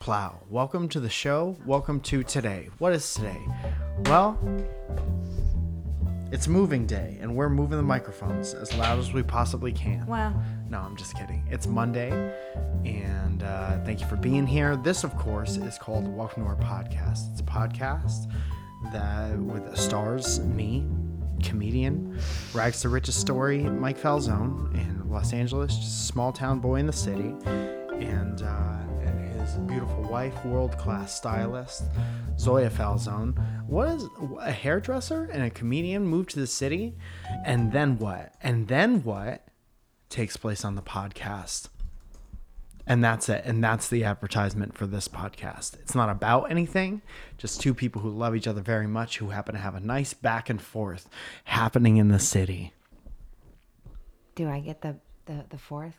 Plow. Welcome to the show. Welcome to today. What is today? Well, it's moving day, and we're moving the microphones as loud as we possibly can. Well, No, I'm just kidding. It's Monday, and uh, thank you for being here. This, of course, is called Welcome to Our Podcast. It's a podcast that with stars me, comedian, rags to riches story, Mike Falzone in Los Angeles, just a small town boy in the city, and, uh, beautiful wife, world class stylist, Zoya Falzone. What is a hairdresser and a comedian moved to the city, and then what? And then what? takes place on the podcast. And that's it. And that's the advertisement for this podcast. It's not about anything, just two people who love each other very much who happen to have a nice back and forth happening in the city. do I get the the, the fourth?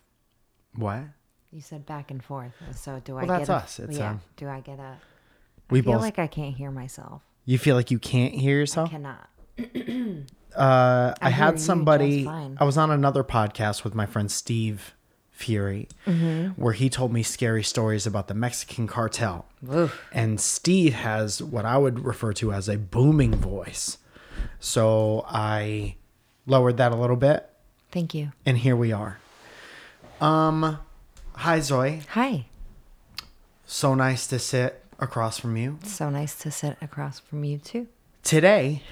What? You said back and forth. So do I Well, get that's a, us. It's, yeah. um, do I get a We I feel both. like I can't hear myself. you feel like you can't hear yourself? I cannot. uh, I, I had somebody. I was on another podcast with my friend Steve Fury, Mm-hmm. where he told me scary stories about the Mexican cartel. Oof. And Steve has what I would refer to as a booming voice. So I lowered that a little bit, Thank you. and here we are. Um, hi Zoe. Hi. So nice to sit across from you. So nice to sit across from you too. Today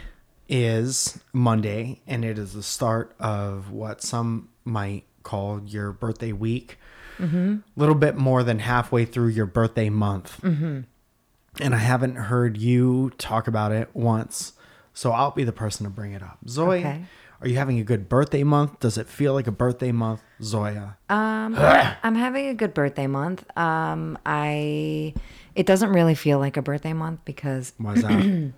is Monday, and it is the start of what some might call your birthday week. A little bit more than halfway through your birthday month. Mm-hmm. And I haven't heard you talk about it once. So I'll be the person to bring it up. Zoe, Okay. Are you having a good birthday month? Does it feel like a birthday month? Zoya. Um, I'm having a good birthday month. Um, I it doesn't really feel like a birthday month because Why is that?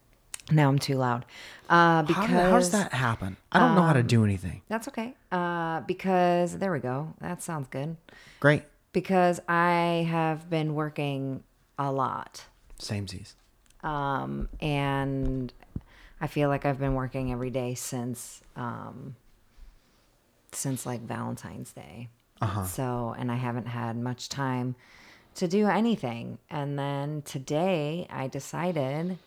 now I'm too loud. Uh, because how, how does that happen? I don't know how to do anything. That's okay. Uh, because there we go. That sounds good. Great. Because I have been working a lot. Same Samesies. Um, and I feel like I've been working every day since um, since like Valentine's Day. Uh-huh. So, and I haven't had much time to do anything. And then today I decided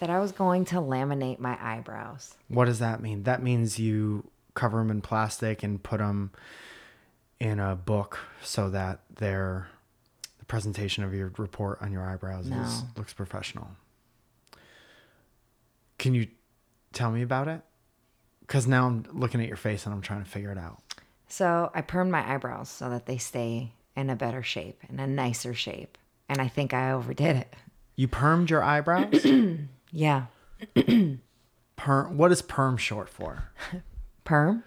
that I was going to laminate my eyebrows. What does that mean? That means you cover them in plastic and put them in a book so that they're the presentation of your report on your eyebrows is, looks professional. Can you tell me about it? Because now I'm looking at your face and I'm trying to figure it out. So I permed my eyebrows so that they stay in a better shape, in a nicer shape. And I think I overdid it. You permed your eyebrows? Yeah. perm. What is perm short for? Perm?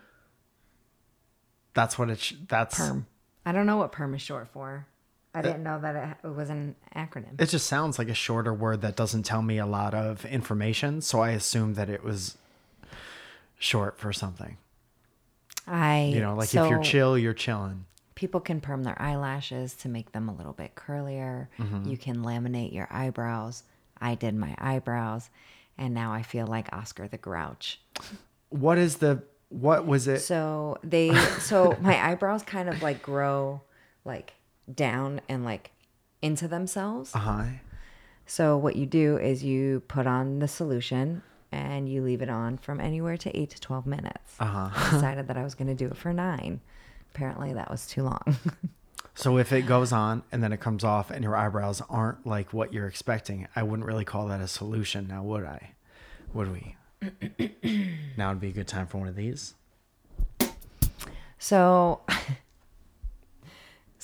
That's what it's. Sh- that's. Perm. I don't know what perm is short for. I didn't know that it, was an acronym. It just sounds like a shorter word that doesn't tell me a lot of information, so I assumed that it was short for something. I You know, like if you're chill, you're chilling. people can perm their eyelashes to make them a little bit curlier. Mm-hmm. You can laminate your eyebrows. I did my eyebrows, and now I feel like Oscar the Grouch. What is the what was it? So they so my eyebrows kind of like grow like down and like into themselves. Uh huh. So what you do is you put on the solution and you leave it on from anywhere to 8 to 12 minutes. Uh-huh. I decided that I was going to do it for 9. Apparently that was too long. So if it goes on and then it comes off and your eyebrows aren't like what you're expecting, I wouldn't really call that a solution now, would I? Would we? now would be a good time for one of these. so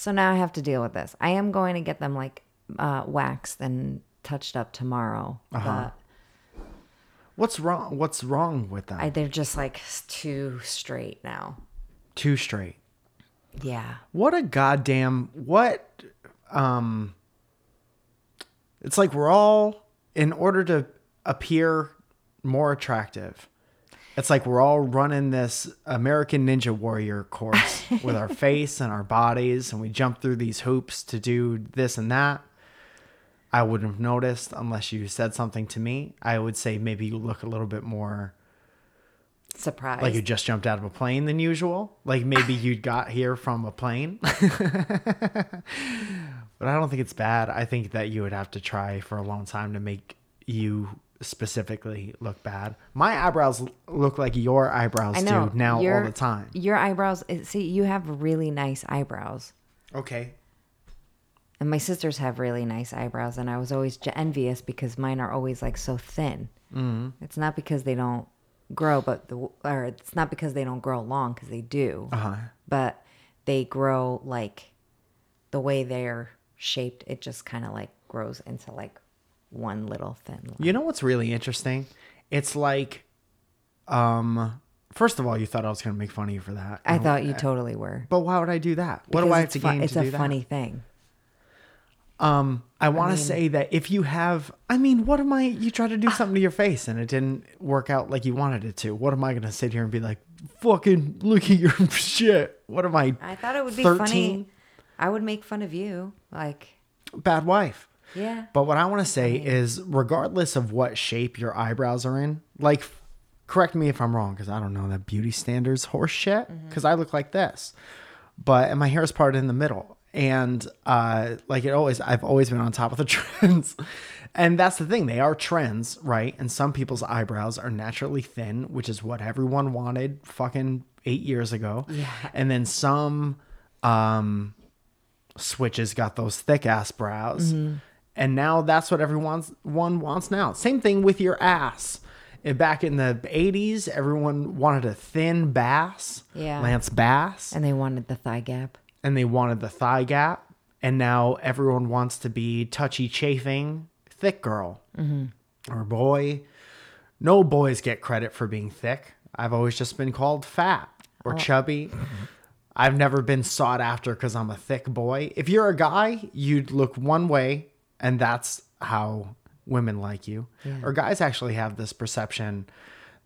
So now I have to deal with this. I am going to get them like uh, waxed and touched up tomorrow. Uh-huh. But What's wrong? What's wrong with them? I, they're just like too straight now. Too straight. Yeah. What a goddamn what um it's like we're all in order to appear more attractive. It's like we're all running this American Ninja Warrior course with our face and our bodies and we jump through these hoops to do this and that. I wouldn't have noticed unless you said something to me. I would say maybe you look a little bit more surprised. Like you just jumped out of a plane than usual. Like maybe you got here from a plane. but I don't think it's bad. I think that you would have to try for a long time to make you specifically look bad. My eyebrows look like your eyebrows do now all your- the time. Your eyebrows. eh, See, you have really nice eyebrows. Okay. And my sisters have really nice eyebrows, and I was always envious because mine are always like so thin. Mm-hmm. It's not because they don't grow, but the or it's not because they don't grow long because they do, Uh-huh. but they grow like the way they're shaped. It just kind of like grows into like one little thin. Line. You know what's really interesting? It's like um first of all, you thought I was going to make fun of you for that. I thought you totally were. But why would I do that? What do I have to fu- gain It's to a that? funny thing. Um, I want to say that if you have, I mean, what am I? You try to do something to your face and it didn't work out like you wanted it to. What am I gonna sit here and be like, fucking look at your shit? What am I? I thought it would be funny. I would make fun of you, like Bad wife. Yeah. But what I want to say is, regardless of what shape your eyebrows are in, like, correct me if I'm wrong, because I don't know that beauty standards horse shit. Because I look like this, but and my hair is parted in the middle, and uh, like it always, I've always been on top of the trends, and that's the thing. They are trends, right? And some people's eyebrows are naturally thin, which is what everyone wanted fucking eight years ago. Yeah. And then some, um, switches got those thick ass brows and now that's what everyone one wants now. Same thing with your ass. Back in the 80s everyone wanted a thin bass Yeah. lance bass. And they wanted the thigh gap. and they wanted the thigh gap. And now everyone wants to be touchy chafing thick girl mm-hmm. or boy. No boys get credit for being thick. I've always just been called fat or oh. chubby. I've never been sought after because i'm a thick boy. If you're a guy you'd look one way and that's how women like you. Or guys actually have this perception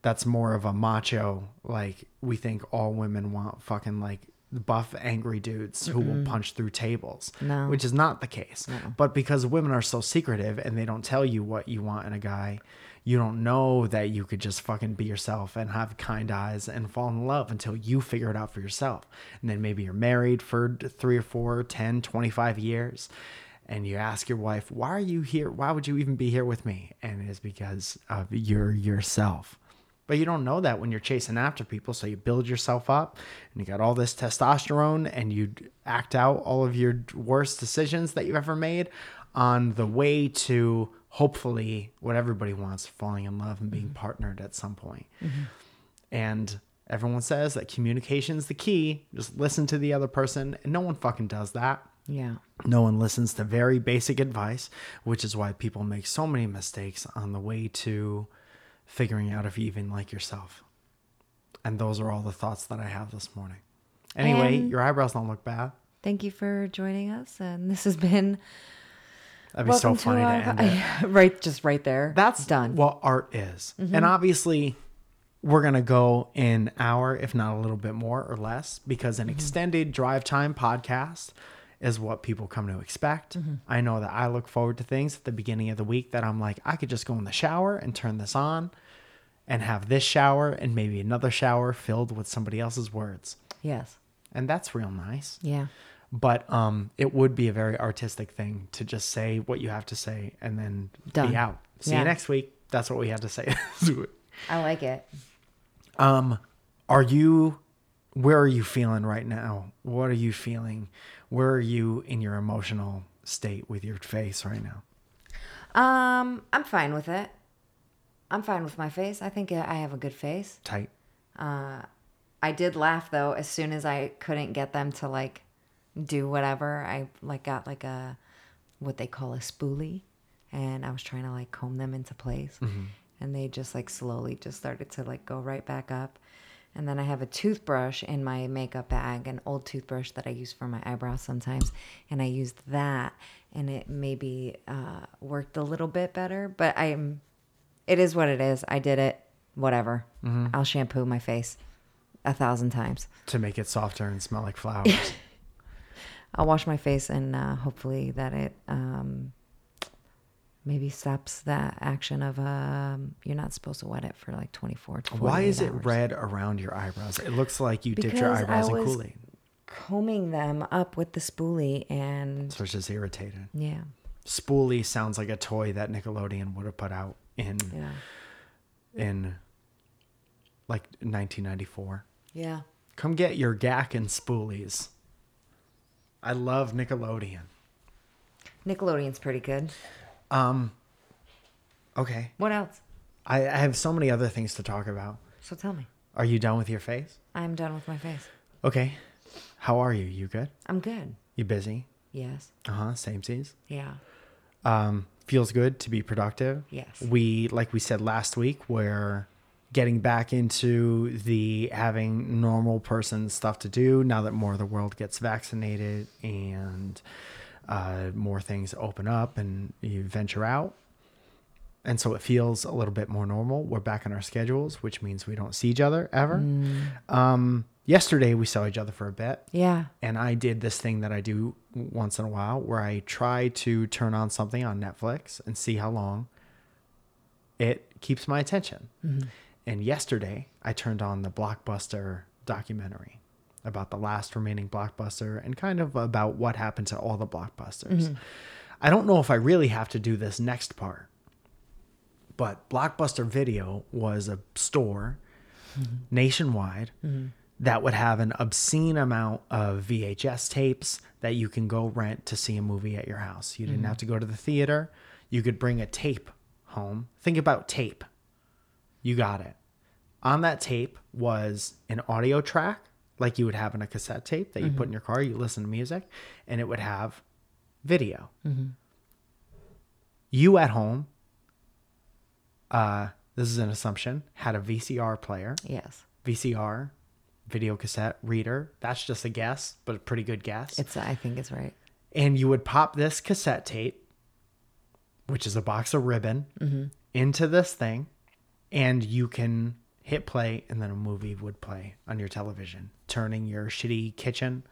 that's more of a macho like we think all women want fucking like buff angry dudes who will punch through tables No. which is not the case. But because women are so secretive and they don't tell you what you want in a guy you don't know that you could just fucking be yourself and have kind eyes and fall in love until you figure it out for yourself. And then maybe you're married for three or four 10 25 years and you ask your wife why are you here why would you even be here with me and it is because of your yourself but you don't know that when you're chasing after people. So you build yourself up and you got all this testosterone and you act out all of your worst decisions that you've ever made on the way to hopefully what everybody wants falling in love and being mm-hmm. partnered at some point. Mm-hmm. And everyone says that communication's the key. Just listen to the other person. And no one fucking does that. Yeah. No one listens to very basic advice, which is why people make so many mistakes on the way to figuring out if you even like yourself. And those are all the thoughts that I have this morning. Anyway, And- your eyebrows don't look bad. Thank you for joining us. And this has been That'd be so funny to, end it. right, just right there. That's done. Mm-hmm. what art is. And obviously, we're going to go an hour, if not a little bit more or less, because Mm-hmm. an extended drive time podcast is what people come to expect. Mm-hmm. I know that I look forward to things at the beginning of the week that I'm like, I could just go in the shower and turn this on and have this shower and maybe another shower filled with somebody else's words. yes. And that's real nice. Yeah. But um, it would be a very artistic thing to just say what you have to say and then Done. be out. See Yeah. you next week. That's what we had to say. I like it. um, are you? Where are you feeling right now? What are you feeling? Where are you in your emotional state with your face right now? Um, I'm fine with it. I'm fine with my face. I think I have a good face. Tight. Uh, I did laugh though as soon as I couldn't get them to like do whatever. I like got like a what they call a spoolie and I was trying to like comb them into place and they just like slowly just started to like go right back up. And then I have a toothbrush in my makeup bag, an old toothbrush that I use for my eyebrows sometimes. And I used that and it maybe uh, worked a little bit better, but I'm, it is what it is. I did it. Whatever. I'll shampoo my face a thousand times. To make it softer and smell like flowers. I'll wash my face and uh, hopefully that it um, maybe stops that action of um you're not supposed to wet it for like 24 to Why is it hours. red around your eyebrows? It looks like you dipped your Because I eyebrows in was- Kool Aid. combing them up with the spoolie and So it's just irritated. yeah Spoolie sounds like a toy that Nickelodeon would have put out in yeah in like 1994. yeah Come get your Gak and Spoolies. I love Nickelodeon. nickelodeon's pretty good Um, okay. what else I, I have so many other things to talk about. so tell me Are you done with your face? i'm done with my face Okay. How are you? You good? i'm good You busy? yes Uh huh. Same seas. yeah Um, feels good to be productive. Yes. We, like we said last week, we're getting back into the having normal person stuff to do now that more of the world gets vaccinated and uh, more things open up and you venture out. And so it feels a little bit more normal. We're back on our schedules, which means we don't see each other ever. Um, yesterday, we saw each other for a bit yeah and I did this thing that I do once in a while where I try to turn on something on Netflix and see how long it keeps my attention. And yesterday, I turned on the Blockbuster documentary about the last remaining Blockbuster and kind of about what happened to all the Blockbusters. Mm-hmm. I don't know if I really have to do this next part, but Blockbuster Video was a store mm-hmm. nationwide mm-hmm. that would have an obscene amount of VHS tapes that you can go rent to see a movie at your house. You didn't have to go to the theater. You could bring a tape home. Think about tape. You got it. On that tape was an audio track, like you would have in a cassette tape that you put mm-hmm. in your car. You listen to music, and it would have video. Mm-hmm. You at home, uh, this is an assumption, had a VCR player. yes VCR, video cassette reader. That's just a guess, but a pretty good guess. it's i think it's right and you would pop this cassette tape, which is a box of ribbon, mm-hmm. into this thing, and you can hit play, and then a movie would play on your television, turning your shitty kitchen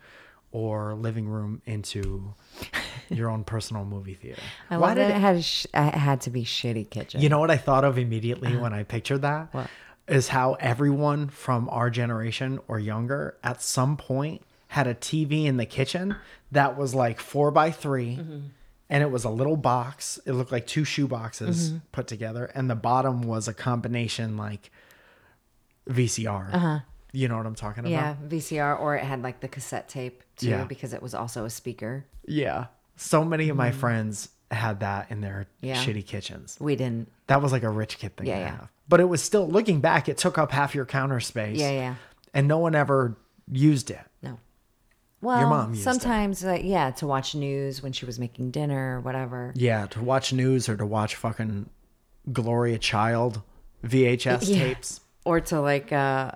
or living room into your own personal movie theater. i Why did that it had sh- it had to be shitty kitchen you know what I thought of immediately uh-huh. when I pictured that? What? Is how everyone from our generation or younger at some point had a TV in the kitchen that was like four by 3 mm-hmm. and it was a little box. It looked like two shoe boxes mm-hmm. put together, and the bottom was a combination like VCR. Uh-huh. You know what I'm talking about? yeah vcr or it had like the cassette tape too Yeah. because it was also a speaker Yeah. So many of my friends had that in their Mm-hmm. Yeah. shitty kitchens. we didn't That was like a rich kid thing Yeah, to yeah. have. But it was still looking back, it took up half your counter space. yeah yeah And no one ever used it. No. Well, your mom used it. sometimes, uh, yeah, to watch news when she was making dinner or whatever. Yeah, to watch news or to watch fucking Gloria Child VHS Yeah. tapes. Or to like uh,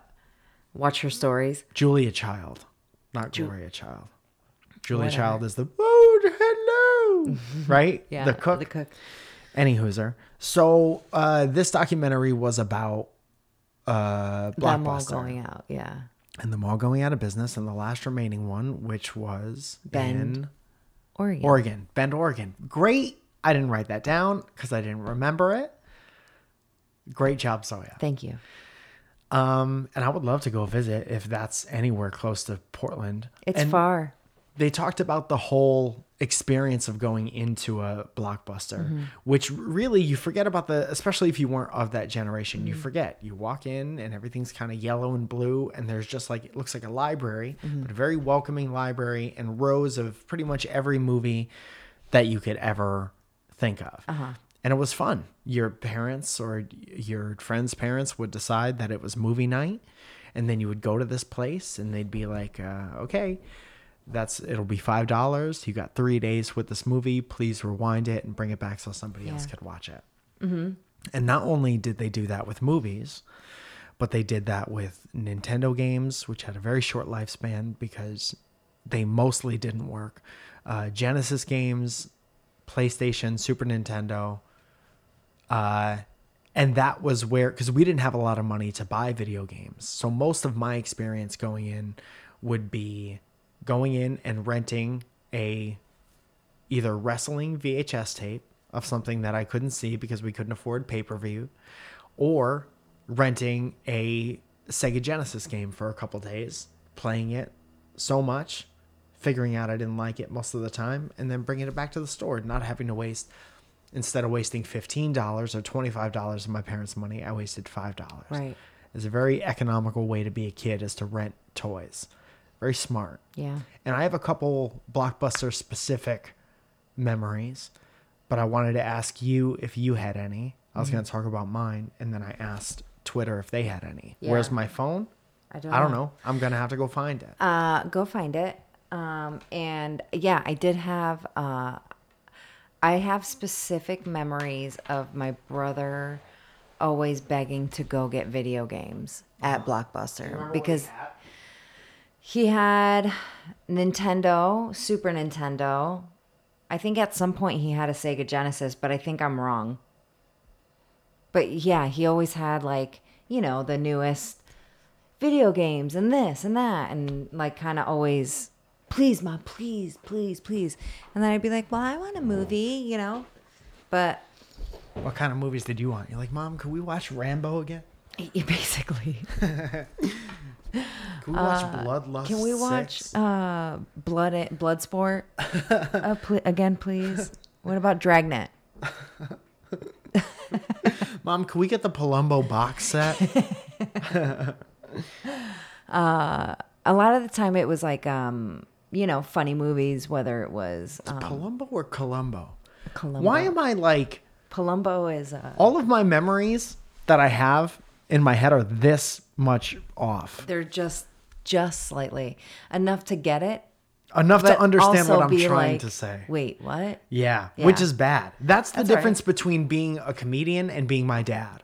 watch her stories. Julia Child, not Gloria Child. Julia Whatever. Child is the oh hello, right? Yeah. the cook. The cook. Any hooser. So uh, this documentary was about uh, Blockbuster going out. Yeah. and the mall going out of business, and the last remaining one, which was Bend, in Oregon. Oregon, Bend, Oregon. Great. I didn't write that down because I didn't remember it. Great job, Zoya. Thank you. Um, and I would love to go visit if that's anywhere close to Portland. It's and far. They talked about the whole experience of going into a blockbuster, Mm-hmm. which really you forget about the, especially if you weren't of that generation, Mm-hmm. you forget. You walk in and everything's kind of yellow and blue, and there's just like, it looks like a library, Mm-hmm. but a very welcoming library and rows of pretty much every movie that you could ever think of. Uh-huh. And it was fun. Your parents or your friends' parents would decide that it was movie night, and then you would go to this place, and they'd be like, uh, "Okay, that's it'll be five dollars. You got three days with this movie. Please rewind it and bring it back so somebody else could watch it." Mm-hmm. And not only did they do that with movies, but they did that with Nintendo games, which had a very short lifespan because they mostly didn't work. Uh, Genesis games, PlayStation, Super Nintendo. Uh, and that was where, because we didn't have a lot of money to buy video games. So most of my experience going in would be going in and renting a either wrestling VHS tape of something that I couldn't see because we couldn't afford pay per view, or renting a Sega Genesis game for a couple days, playing it so much, figuring out I didn't like it most of the time, and then bringing it back to the store, not having to waste. Instead of wasting fifteen dollars or twenty five dollars of my parents' money, I wasted five dollars. Right. It's a very economical way to be a kid is to rent toys. Very smart. Yeah. And I have a couple blockbuster specific memories, but I wanted to ask you if you had any. I was going to talk about mine, and then I asked Twitter if they had any. Where's my phone? I don't. I don't know. I'm going to have to go find it. Uh, go find it. Um, and yeah, I did have. Uh, I have specific memories of my brother always begging to go get video games at Blockbuster because he had Nintendo, Super Nintendo. I think at some point he had a Sega Genesis, but I think I'm wrong. But yeah, he always had like, you know, the newest video games and this and that and like kind of always please mom please please please and then i'd be like well i want a movie you know but What kind of movies did you want? You're like, Mom, could we watch Rambo again? basically Can we watch Bloodlust? Uh, can we watch 6? uh blood blood sport uh, pl- again please what about dragnet Mom, can we get the Palumbo box set? a lot of the time it was like um you know funny movies whether it was um, Palumbo or Columbo? Columbo. Why am I like Palumbo is uh all of my memories that I have in my head are this much off? they're just just slightly enough to get it Enough to understand what I'm trying like, to say. wait what Yeah, Yeah. which is bad. That's the That's difference between being a comedian and being my dad.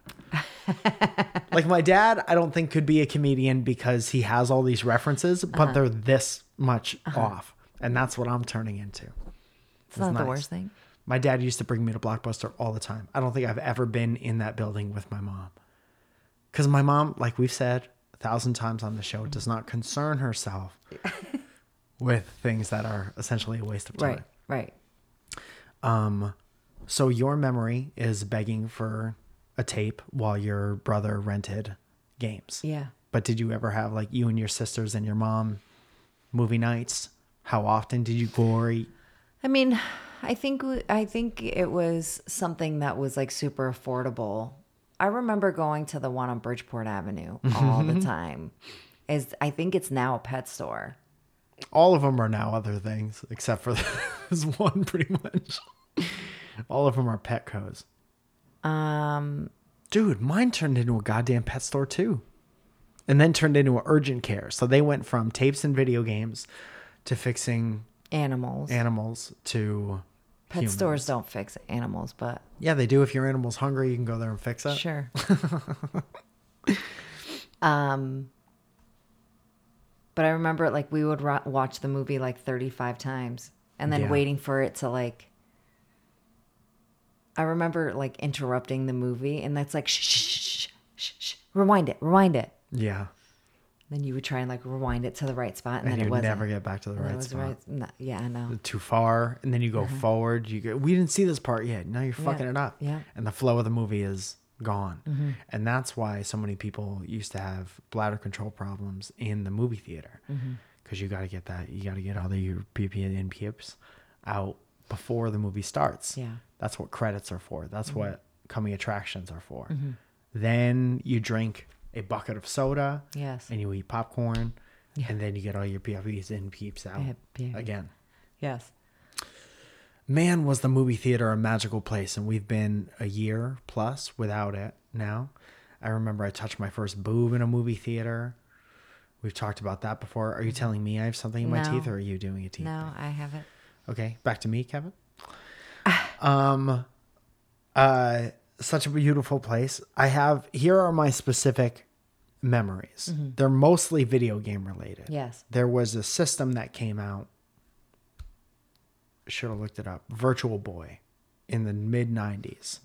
Like my dad, I don't think could be a comedian because he has all these references, Uh-huh. but they're this much off, and that's what I'm turning into. it's not the worst thing My dad used to bring me to Blockbuster all the time. I don't think I've ever been in that building with my mom. Because my mom, like we've said a thousand times on the show, does not concern herself with things that are essentially a waste of time. right right Um. So your memory is begging for a tape while your brother rented games. yeah But did you ever have like you and your sisters and your mom movie nights? How often did you glory? I mean, I think I think it was something that was like super affordable. I remember going to the one on Bridgeport Avenue all the time. Is I think it's now a pet store. All of them are now other things, except for this one, pretty much. All of them are Petco's. Um, Dude, mine turned into a goddamn pet store too. And then turned into an urgent care. So they went from tapes and video games to fixing animals. animals to pet humans. stores don't fix animals, but Yeah, they do. If your animal's hungry, you can go there and fix it. sure. um, but I remember like we would ro- watch the movie like 35 times and then Yeah. waiting for it to like I remember like interrupting the movie and that's like shh shh shh shh, shh rewind it rewind it Yeah. then you would try and like rewind it to the right spot and, And then it wasn't never get back to the right spot. right- no, yeah I know Too far, and then you go uh-huh. forward. You go. We didn't see this part yet. Now you're fucking it up. yeah. And the flow of the movie is gone. Mm-hmm. And that's why so many people used to have bladder control problems in the movie theater, mm-hmm. because you got to get that. You got to get all the your PP and pips out before the movie starts. Yeah. That's what credits are for. That's mm-hmm. what coming attractions are for. Mm-hmm. Then you drink a bucket of soda. Yes. And you eat popcorn. Yeah. And then you get all your PFPs and peeps out pip. again. yes Man, was the movie theater a magical place, and we've been a year plus without it now. I remember I touched my first boob in a movie theater. We've talked about that before. Are you mm-hmm. telling me I have something in my No. teeth, or are you doing a teeth? no I haven't Okay, back to me, Kevin. um, uh, such a beautiful place. I have here are my specific memories. They're mostly video game related. yes There was a system that came out. Should have looked it up. Virtual Boy in the mid 90s.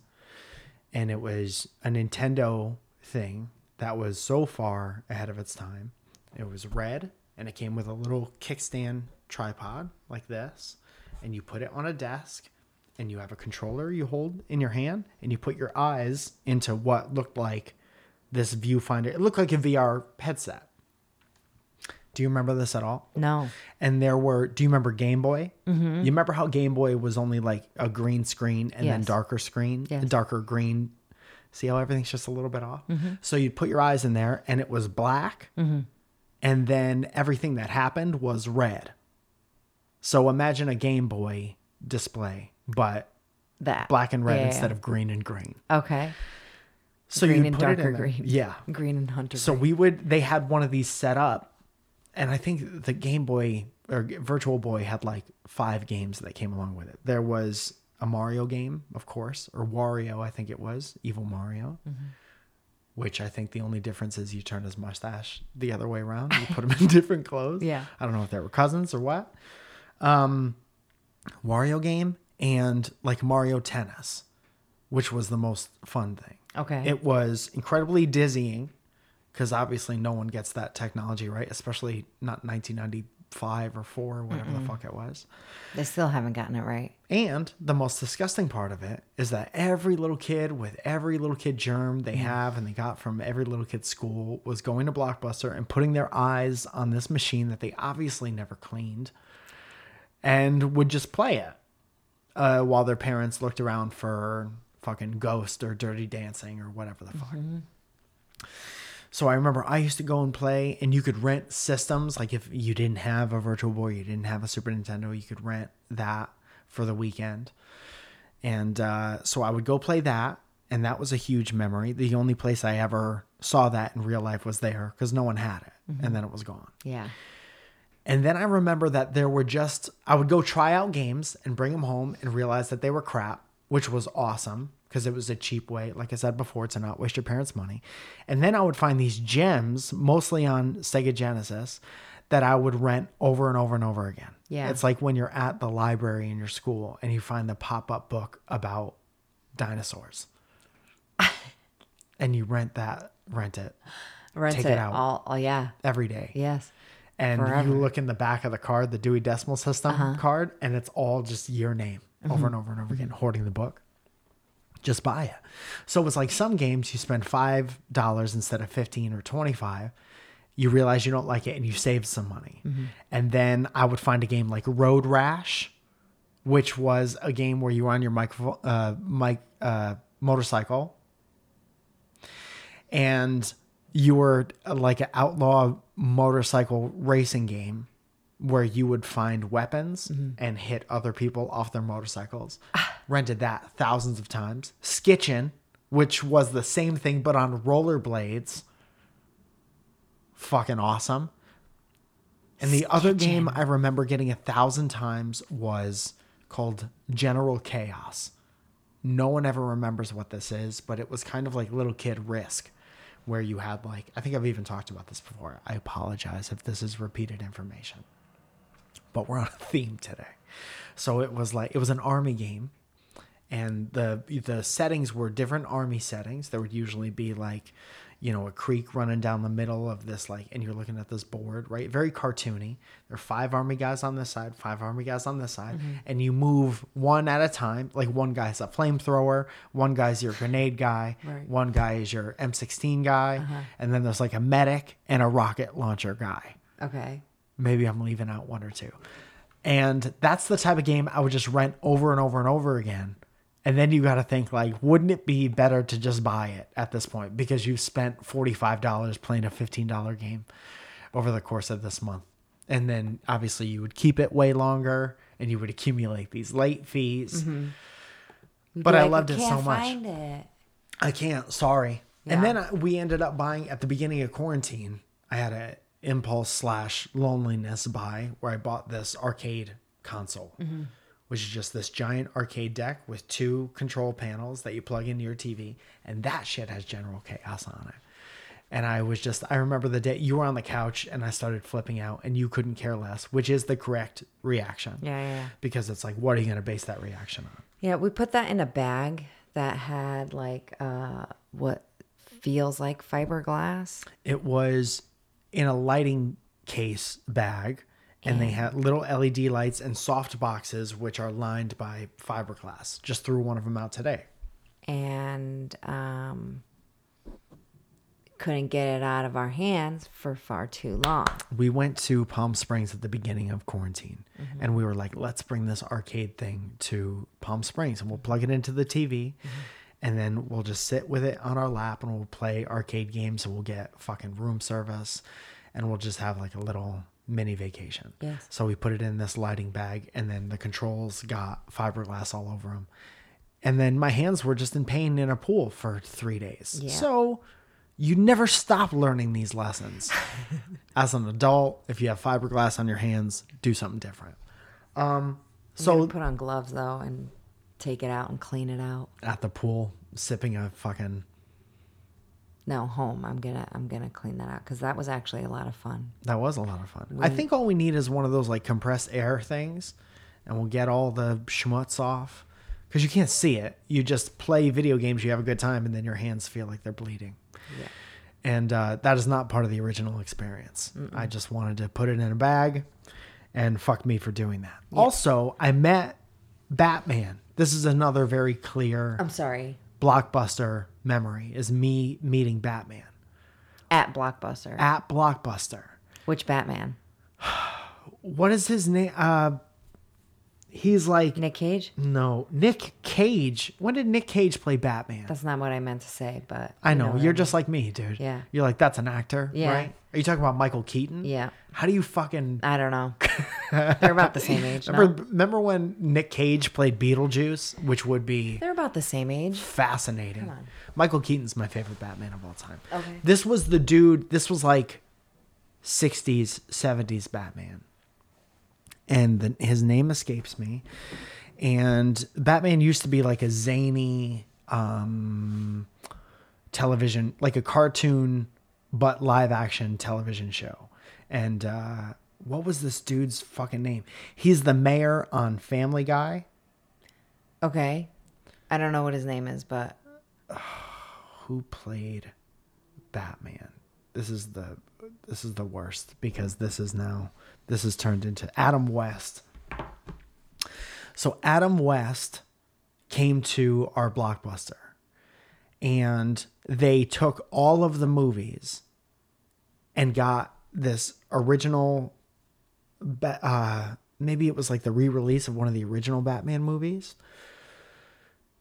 And it was a Nintendo thing that was so far ahead of its time. It was red and it came with a little kickstand tripod like this. And you put it on a desk and you have a controller you hold in your hand, and you put your eyes into what looked like this viewfinder. It looked like a VR headset. Do you remember this at all? No. And there were, do you remember Game Boy? Mm-hmm. You remember how Game Boy was only like a green screen and then darker screen, Yes. darker green. See how everything's just a little bit off? So you'd put your eyes in there and it was black. And then everything that happened was red. So imagine a Game Boy display, but That. black and red Yeah, instead yeah. of green and green. Okay. So green you and put it darker in green. Yeah. Green and hunter. So green. we would they had one of these set up, and I think the Game Boy or Virtual Boy had like five games that came along with it. There was a Mario game, of course, or Wario, I think it was Evil Mario. Mm-hmm. Which I think the only difference is you turn his mustache the other way around. You put him in different clothes. Yeah. I don't know if they were cousins or what. Um, Wario game and like Mario Tennis, which was the most fun thing. Okay. It was incredibly dizzying because obviously no one gets that technology right, especially not 1995 or 4 or whatever the fuck it was. they still haven't gotten it right. And the most disgusting part of it is that every little kid with every little kid germ they have and they got from every little kid's school was going to Blockbuster and putting their eyes on this machine that they obviously never cleaned and would just play it uh, while their parents looked around for fucking Ghost or Dirty Dancing or whatever the fuck. So I remember I used to go and play, and you could rent systems. Like if you didn't have a Virtual Boy, you didn't have a Super Nintendo, you could rent that for the weekend. And uh, so I would go play that, and that was a huge memory. The only place I ever saw that in real life was there because no one had it, and then it was gone. Yeah. And then I remember that there were just, I would go try out games and bring them home and realize that they were crap, which was awesome because it was a cheap way, like I said before, to not waste your parents' money. And then I would find these gems, mostly on Sega Genesis, that I would rent over and over and over again. Yeah. It's like when you're at the library in your school and you find the pop up book about dinosaurs. and you rent that, rent it Rent Take it, it out. all. Oh yeah. every day Yes. And Forever. you look in the back of the card, the Dewey Decimal System card, and it's all just your name over and over and over again, hoarding the book. Just buy it. So it's like some games you spend five dollars instead of fifteen or twenty five. You realize you don't like it, and you save some money. And then I would find a game like Road Rash, which was a game where you were on your micro, uh, mic, uh, motorcycle and you were uh, like an outlaw motorcycle racing game where you would find weapons and hit other people off their motorcycles. Rented that thousands of times. Skitchin, which was the same thing but on rollerblades. Fucking awesome. And the other game I remember getting a thousand times was called General Chaos. No one ever remembers what this is, but it was kind of like little kid risk where you had like I think I've even talked about this before. I apologize if this is repeated information. But we're on a theme today. So it was like it was an army game and the the settings were different army settings. There would usually be like, you know, a creek running down the middle of this like, and you're looking at this board, right? Very cartoony. There are five army guys on this side, five army guys on this side, mm-hmm. and you move one at a time. Like one guy's a flamethrower, one guy's your grenade guy, Right. one guy is your M16 guy, uh-huh. and then there's like a medic and a rocket launcher guy Okay. maybe I'm leaving out one or two. And that's the type of game I would just rent over and over and over again. And then you got to think like, wouldn't it be better to just buy it at this point because you've spent $45 playing a $15 game over the course of this month. And then obviously you would keep it way longer and you would accumulate these late fees. Mm-hmm. But I loved it so much. Find it. I can't. Sorry. And then I, we ended up buying at the beginning of quarantine. I had an impulse slash loneliness buy where I bought this arcade console, mm-hmm. Which is just this giant arcade deck with two control panels that you plug into your TV, and that shit has General Chaos on it. And I was just, I remember the day you were on the couch and I started flipping out, and you couldn't care less, which is the correct reaction. Yeah, yeah, yeah. Because it's like, what are you going to base that reaction on? Yeah, we put that in a bag that had like uh what feels like fiberglass. It was in a lighting case bag, and they had little LED lights and soft boxes which are lined by fiberglass. Just threw one of them out today. and um, couldn't get it out of our hands for far too long. We went to Palm Springs at the beginning of quarantine Mm-hmm. and we were like, let's bring this arcade thing to Palm Springs and we'll plug it into the TV Mm-hmm. and then we'll just sit with it on our lap and we'll play arcade games and we'll get fucking room service and we'll just have like a little mini vacation. Yes. So we put it in this lighting bag and then the controls got fiberglass all over them. And then my hands were just in pain in a pool for three days. Yeah. So you never stop learning these lessons. As an adult, if you have fiberglass on your hands, do something different. Um, So so put on gloves though and take it out and clean it out. at the pool, sipping a fucking No, home. I'm gonna I'm gonna clean that out because that was actually a lot of fun. that was a lot of fun. I think all we need is one of those like compressed air things, and we'll get all the schmutz off. Because you can't see it. You just play video games, you have a good time, and then your hands feel like they're bleeding. Yeah. and uh, that is not part of the original experience. I just wanted to put it in a bag, and fuck me for doing that. Also, I met Batman. This is another very clear I'm sorry. blockbuster memory: is me meeting Batman At Blockbuster. at Blockbuster. Which Batman? What is his name? Uh, he's like Nick Cage? no Nick Cage. When did Nick Cage play Batman? That's not what I meant to say, but I you know, you're just like me, dude. Yeah. You're like that's an actor, Yeah. right? Are you talking about Michael Keaton? Yeah. How do you fucking I don't know. They're about the same age. remember? No? Remember when Nick Cage played Beetlejuice, which would be They're about the same age. fascinating. on. Michael Keaton's my favorite Batman of all time. Okay. This was the dude. This was like 60s, 70s Batman, and the, his name escapes me. And Batman used to be like a zany um, television, like a cartoon, but live action television show. And uh, what was this dude's fucking name? He's the mayor on Family Guy. Okay. I don't know what his name is, but who played Batman. This is the this is the worst because this is now this is turned into Adam West. So Adam West came to our blockbuster and they took all of the movies and got this original uh maybe it was like the re-release of one of the original Batman movies.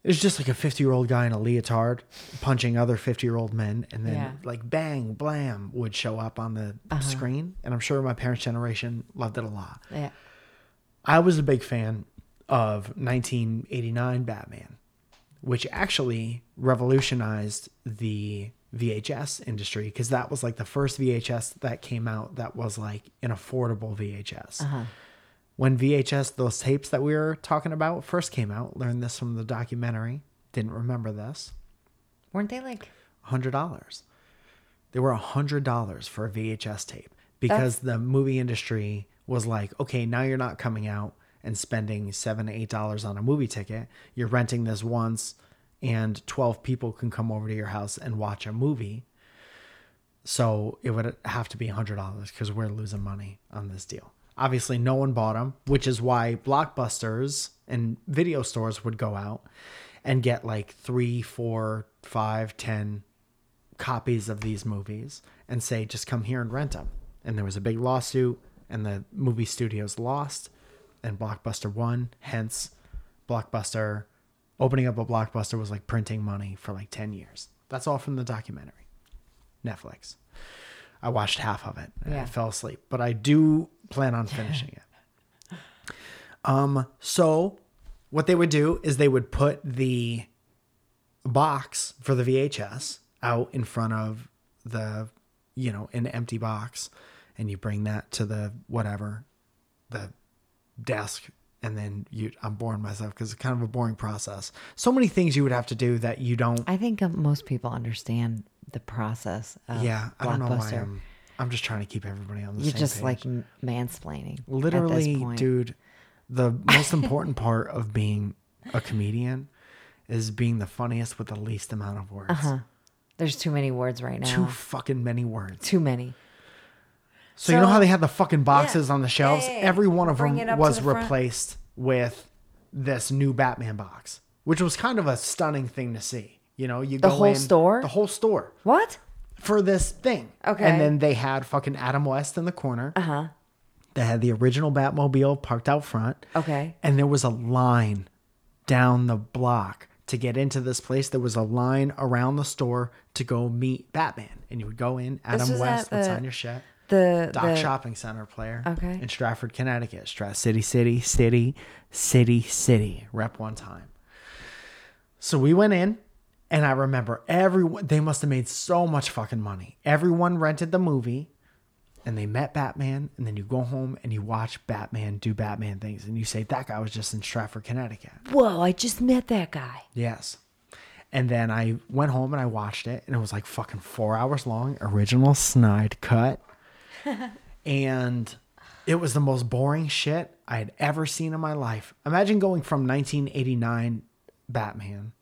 It's just like a 50 year old guy in a leotard punching other 50 year old men, and then Yeah. like bang, blam would show up on the uh-huh. screen. And I'm sure my parents' generation loved it a lot. yeah. I was a big fan of 1989 Batman, which actually revolutionized the VHS industry because that was like the first VHS that came out that was like an affordable VHS. Uh-huh. When VHS, those tapes that we were talking about first came out, learned this from the documentary, didn't remember this. Weren't they like hundred dollars. They were hundred dollars for a VHS tape because the movie industry was like, okay, now you're not coming out and spending seven to eight dollars on a movie ticket. You're renting this once, and twelve people can come over to your house and watch a movie. So it would have to be hundred dollars because we're losing money on this deal. Obviously, no one bought them, which is why blockbusters and video stores would go out and get like three, four, five, ten copies of these movies and say, just come here and rent them. And there was a big lawsuit, and the movie studios lost, and Blockbuster won. Hence, Blockbuster opening up a Blockbuster was like printing money for like 10 years. That's all from the documentary. Netflix. I watched half of it and I Yeah. fell asleep, but I do plan on finishing it. Um, so what they would do is they would put the box for the VHS out in front of the, you know, an empty box, and you bring that to the whatever, the desk, and then you. I'm boring myself because it's kind of a boring process. So many things you would have to do that you don't. I think uh, most people understand the process of yeah, I don't know why I'm. I'm just trying to keep everybody on the same. You're same just page. like m- mansplaining. literally at this point. dude the most important part of being a comedian is being the funniest with the least amount of words Huh. There's too many words right now. too fucking many words Too many. So, you know how they had the fucking boxes Yeah. on the shelves? Yeah, yeah, yeah. Every one of Bring them it up to was the replaced with this new Batman box, which was kind of a stunning thing to see. You know, you The go whole in- store? the whole store What? For this thing. Okay. And then they had fucking Adam West in the corner. Uh huh. They had the original Batmobile parked out front. Okay. And there was a line down the block to get into this place. There was a line around the store to go meet Batman. And you would go in, Adam was West would the- sign your shit. The Dock the Shopping Center player. Okay. In Stratford, Connecticut. Strat City, City, City, City, City. Rep one time. So we went in, and I remember everyone, they must have made so much fucking money. Everyone rented the movie, and they met Batman, and then you go home and you watch Batman do Batman things, and you say, that guy was just in Stratford, Connecticut. Whoa! I just met that guy. Yes. And then I went home and I watched it, and it was like fucking four hours long, original Snyder cut. and it was the most boring shit I had ever seen in my life. Imagine going from 1989 Batman,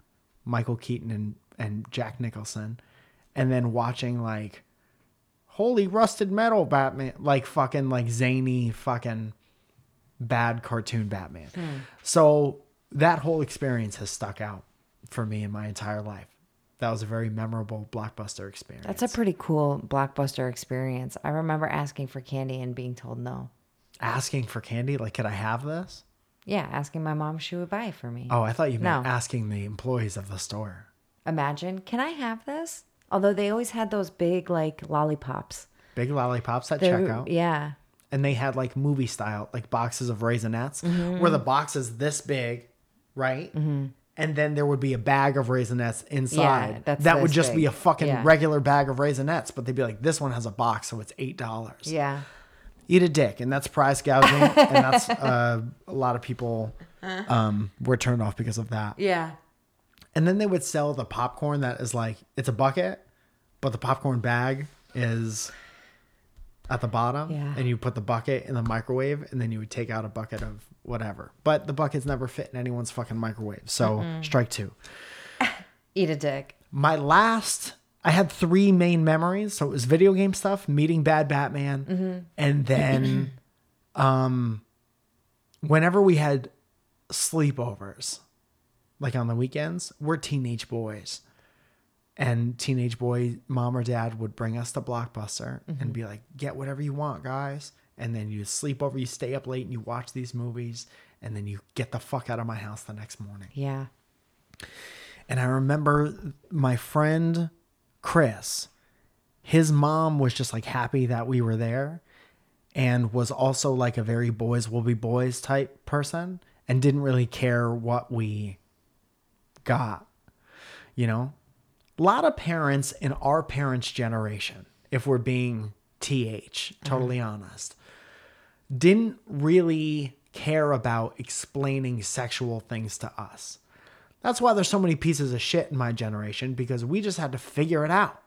Michael Keaton and, and Jack Nicholson, and then watching like holy rusted metal Batman, like fucking like zany fucking bad cartoon Batman. Hmm. So that whole experience has stuck out for me in my entire life. That was a very memorable blockbuster experience. That's a pretty cool blockbuster experience. I remember asking for candy and being told no. asking for candy. Like, could I have this? Yeah, asking my mom if she would buy it for me. Oh, I thought you meant No. asking the employees of the store. Imagine, can I have this? Although they always had those big like lollipops. Big lollipops at They're- checkout. Yeah. And they had like movie style, like boxes of raisinets, Mm-hmm. where the box is this big, right? And then there would be a bag of raisinets inside. that's that would this just be big. a fucking Yeah. regular bag of raisinets, but they'd be like, this one has a box, so it's eight dollars. Yeah. Eat a dick and that's prize gouging and that's uh, a lot of people um, were turned off because of that Yeah. and then they would sell the popcorn that is like it's a bucket but the popcorn bag is at the bottom Yeah. and you put the bucket in the microwave and then you would take out a bucket of whatever but the buckets never fit in anyone's fucking microwave so strike two Eat a dick. my last I had three main memories. So it was video game stuff, meeting Bad Batman, Mm-hmm. and then um whenever we had sleepovers, like on the weekends, we're teenage boys. And teenage boy mom or dad would bring us to Blockbuster Mm-hmm. and be like, get whatever you want, guys. And then you sleep over, you stay up late and you watch these movies, and then you get the fuck out of my house the next morning. Yeah. And I remember my friend Chris, his mom was just like happy that we were there and was also like a very boys will be boys type person and didn't really care what we got. You know? A lot of parents in our parents' generation, if we're being TH, totally mm-hmm. honest, didn't really care about explaining sexual things to us. That's why there's so many pieces of shit in my generation because we just had to figure it out.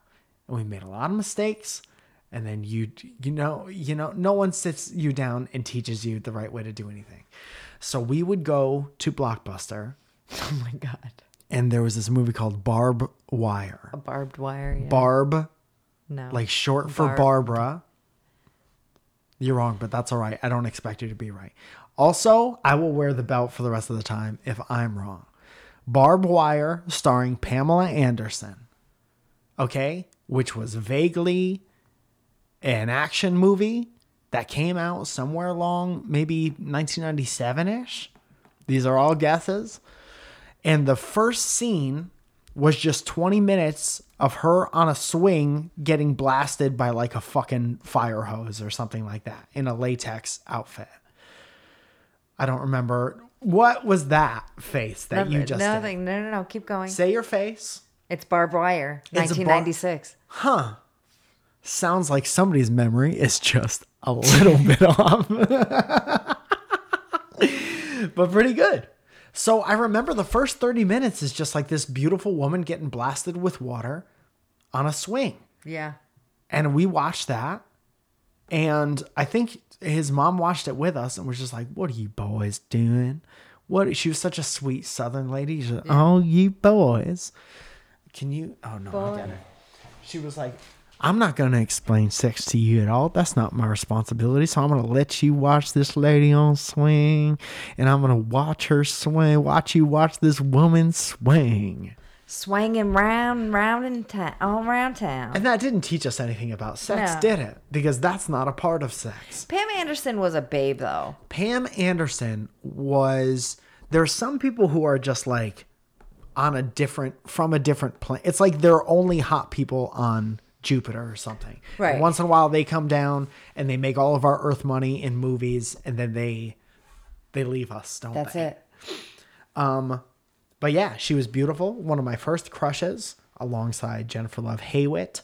And we made a lot of mistakes. And then you you know, you know, no one sits you down and teaches you the right way to do anything. So we would go to Blockbuster Oh my god. and there was this movie called Barb Wire. A barbed wire. Yeah. Barb, no. like short for Barb. Barbara. You're wrong, but that's all right. I don't expect you to be right. Also, I will wear the belt for the rest of the time if I'm wrong. Barb Wire, starring Pamela Anderson. Okay? Which was vaguely an action movie that came out somewhere along maybe 1997 ish. These are all guesses. And the first scene was just 20 minutes of her on a swing getting blasted by like a fucking fire hose or something like that in a latex outfit. I don't remember. What was that face that you Nothing- just did? nothing. No, no, no. Keep going. Say your face. It's barbed wire. It's a bar- 1996. Huh. Sounds like somebody's memory is just a little bit off. but pretty good. So I remember the first 30 minutes is just like this beautiful woman getting blasted with water on a swing. yeah. And we watched that. And I think his mom watched it with us and was just like, What are you boys doing? What she was such a sweet southern lady. Like, Oh, you boys. Can you oh no, I Boy. get it. She was like, I'm not going to explain sex to you at all. That's not my responsibility. So I'm going to let you watch this lady on swing and I'm going to watch her swing, watch you watch this woman swing. Swinging round and round in town, all around town. And that didn't teach us anything about sex, No. did it? Because that's not a part of sex. Pam Anderson was a babe, though. Pam Anderson was there are some people who are just like on a different from a different planet. It's like they're only hot people on Jupiter or something. Right. And once in a while they come down and they make all of our earth money in movies and then they they leave us, don't That's they? it. Um, But yeah, she was beautiful. One of my first crushes alongside Jennifer Love Hewitt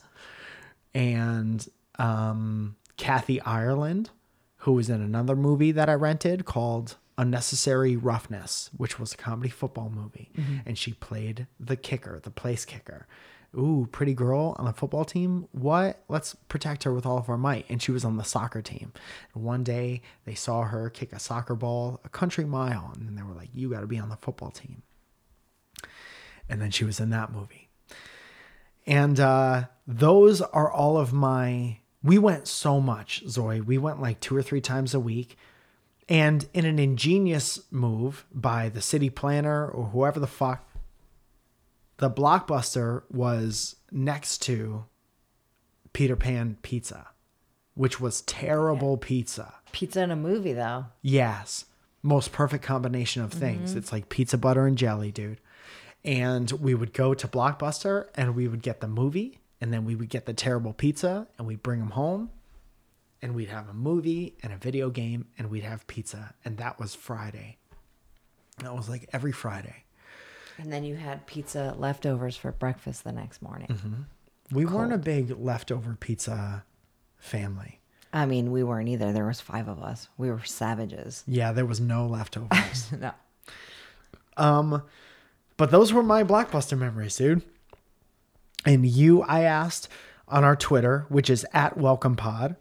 and um, Kathy Ireland, who was in another movie that I rented called Unnecessary Roughness, which was a comedy football movie. And she played the kicker, the place kicker. Ooh, pretty girl on a football team. What? Let's protect her with all of our might. And she was on the soccer team. And one day they saw her kick a soccer ball a country mile. And then they were like, You got to be on the football team and then she was in that movie. And uh, those are all of my. We went so much, Zoe. We went like two or three times a week. And in an ingenious move by the city planner or whoever the fuck, the blockbuster was next to Peter Pan Pizza, which was terrible pizza. Pizza in a movie, though. Yes. Most perfect combination of things. It's like pizza, butter, and jelly, dude. And we would go to Blockbuster and we would get the movie and then we would get the terrible pizza and we'd bring them home and we'd have a movie and a video game and we'd have pizza. And that was Friday. That was like every Friday. And then you had pizza leftovers for breakfast the next morning. Mm-hmm. We weren't a big leftover pizza family. I mean, we weren't either. There was five of us. We were savages. Yeah, there was no leftovers. no. Um, But those were my blockbuster memories, dude. And you, I asked on our Twitter, which is at Welcome Pod,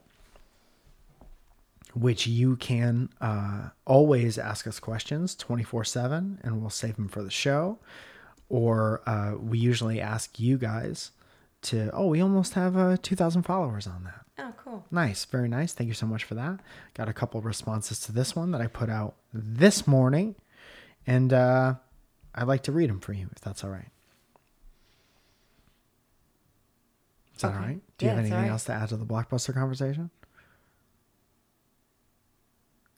which you can uh, always ask us questions 24 7, and we'll save them for the show. Or uh, we usually ask you guys to, oh, we almost have uh, 2,000 followers on that. Oh, cool. Nice, very nice. Thank you so much for that. Got a couple responses to this one that I put out this morning, and uh, I'd like to read them for you if that's all right. Is that all Okay. right? Do you Yeah, have anything right. else to add to the blockbuster conversation?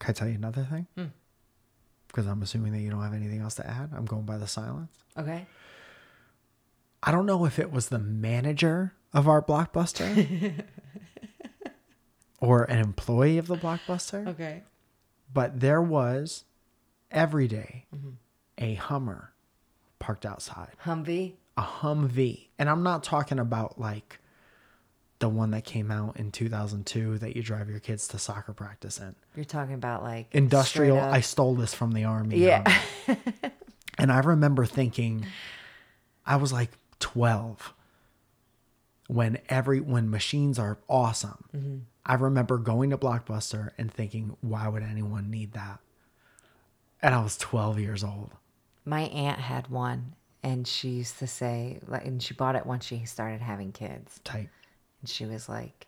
Can I tell you another thing? Hmm. Because I'm assuming that you don't have anything else to add. I'm going by the silence. Okay. I don't know if it was the manager of our blockbuster or an employee of the blockbuster. Okay. but there was every day Mm-hmm. A Hummer parked outside, Humvee. a Humvee, and I'm not talking about like the one that came out in 2002 that you drive your kids to soccer practice in. You're talking about like Industrial. I stole this from the army. Yeah. And I remember thinking, I was like 12 when every when machines are awesome. Mm-hmm. I remember going to Blockbuster and thinking, why would anyone need that? And I was 12 years old. My aunt had one, and she used to say, like, and she bought it once she started having kids. Type. And she was like,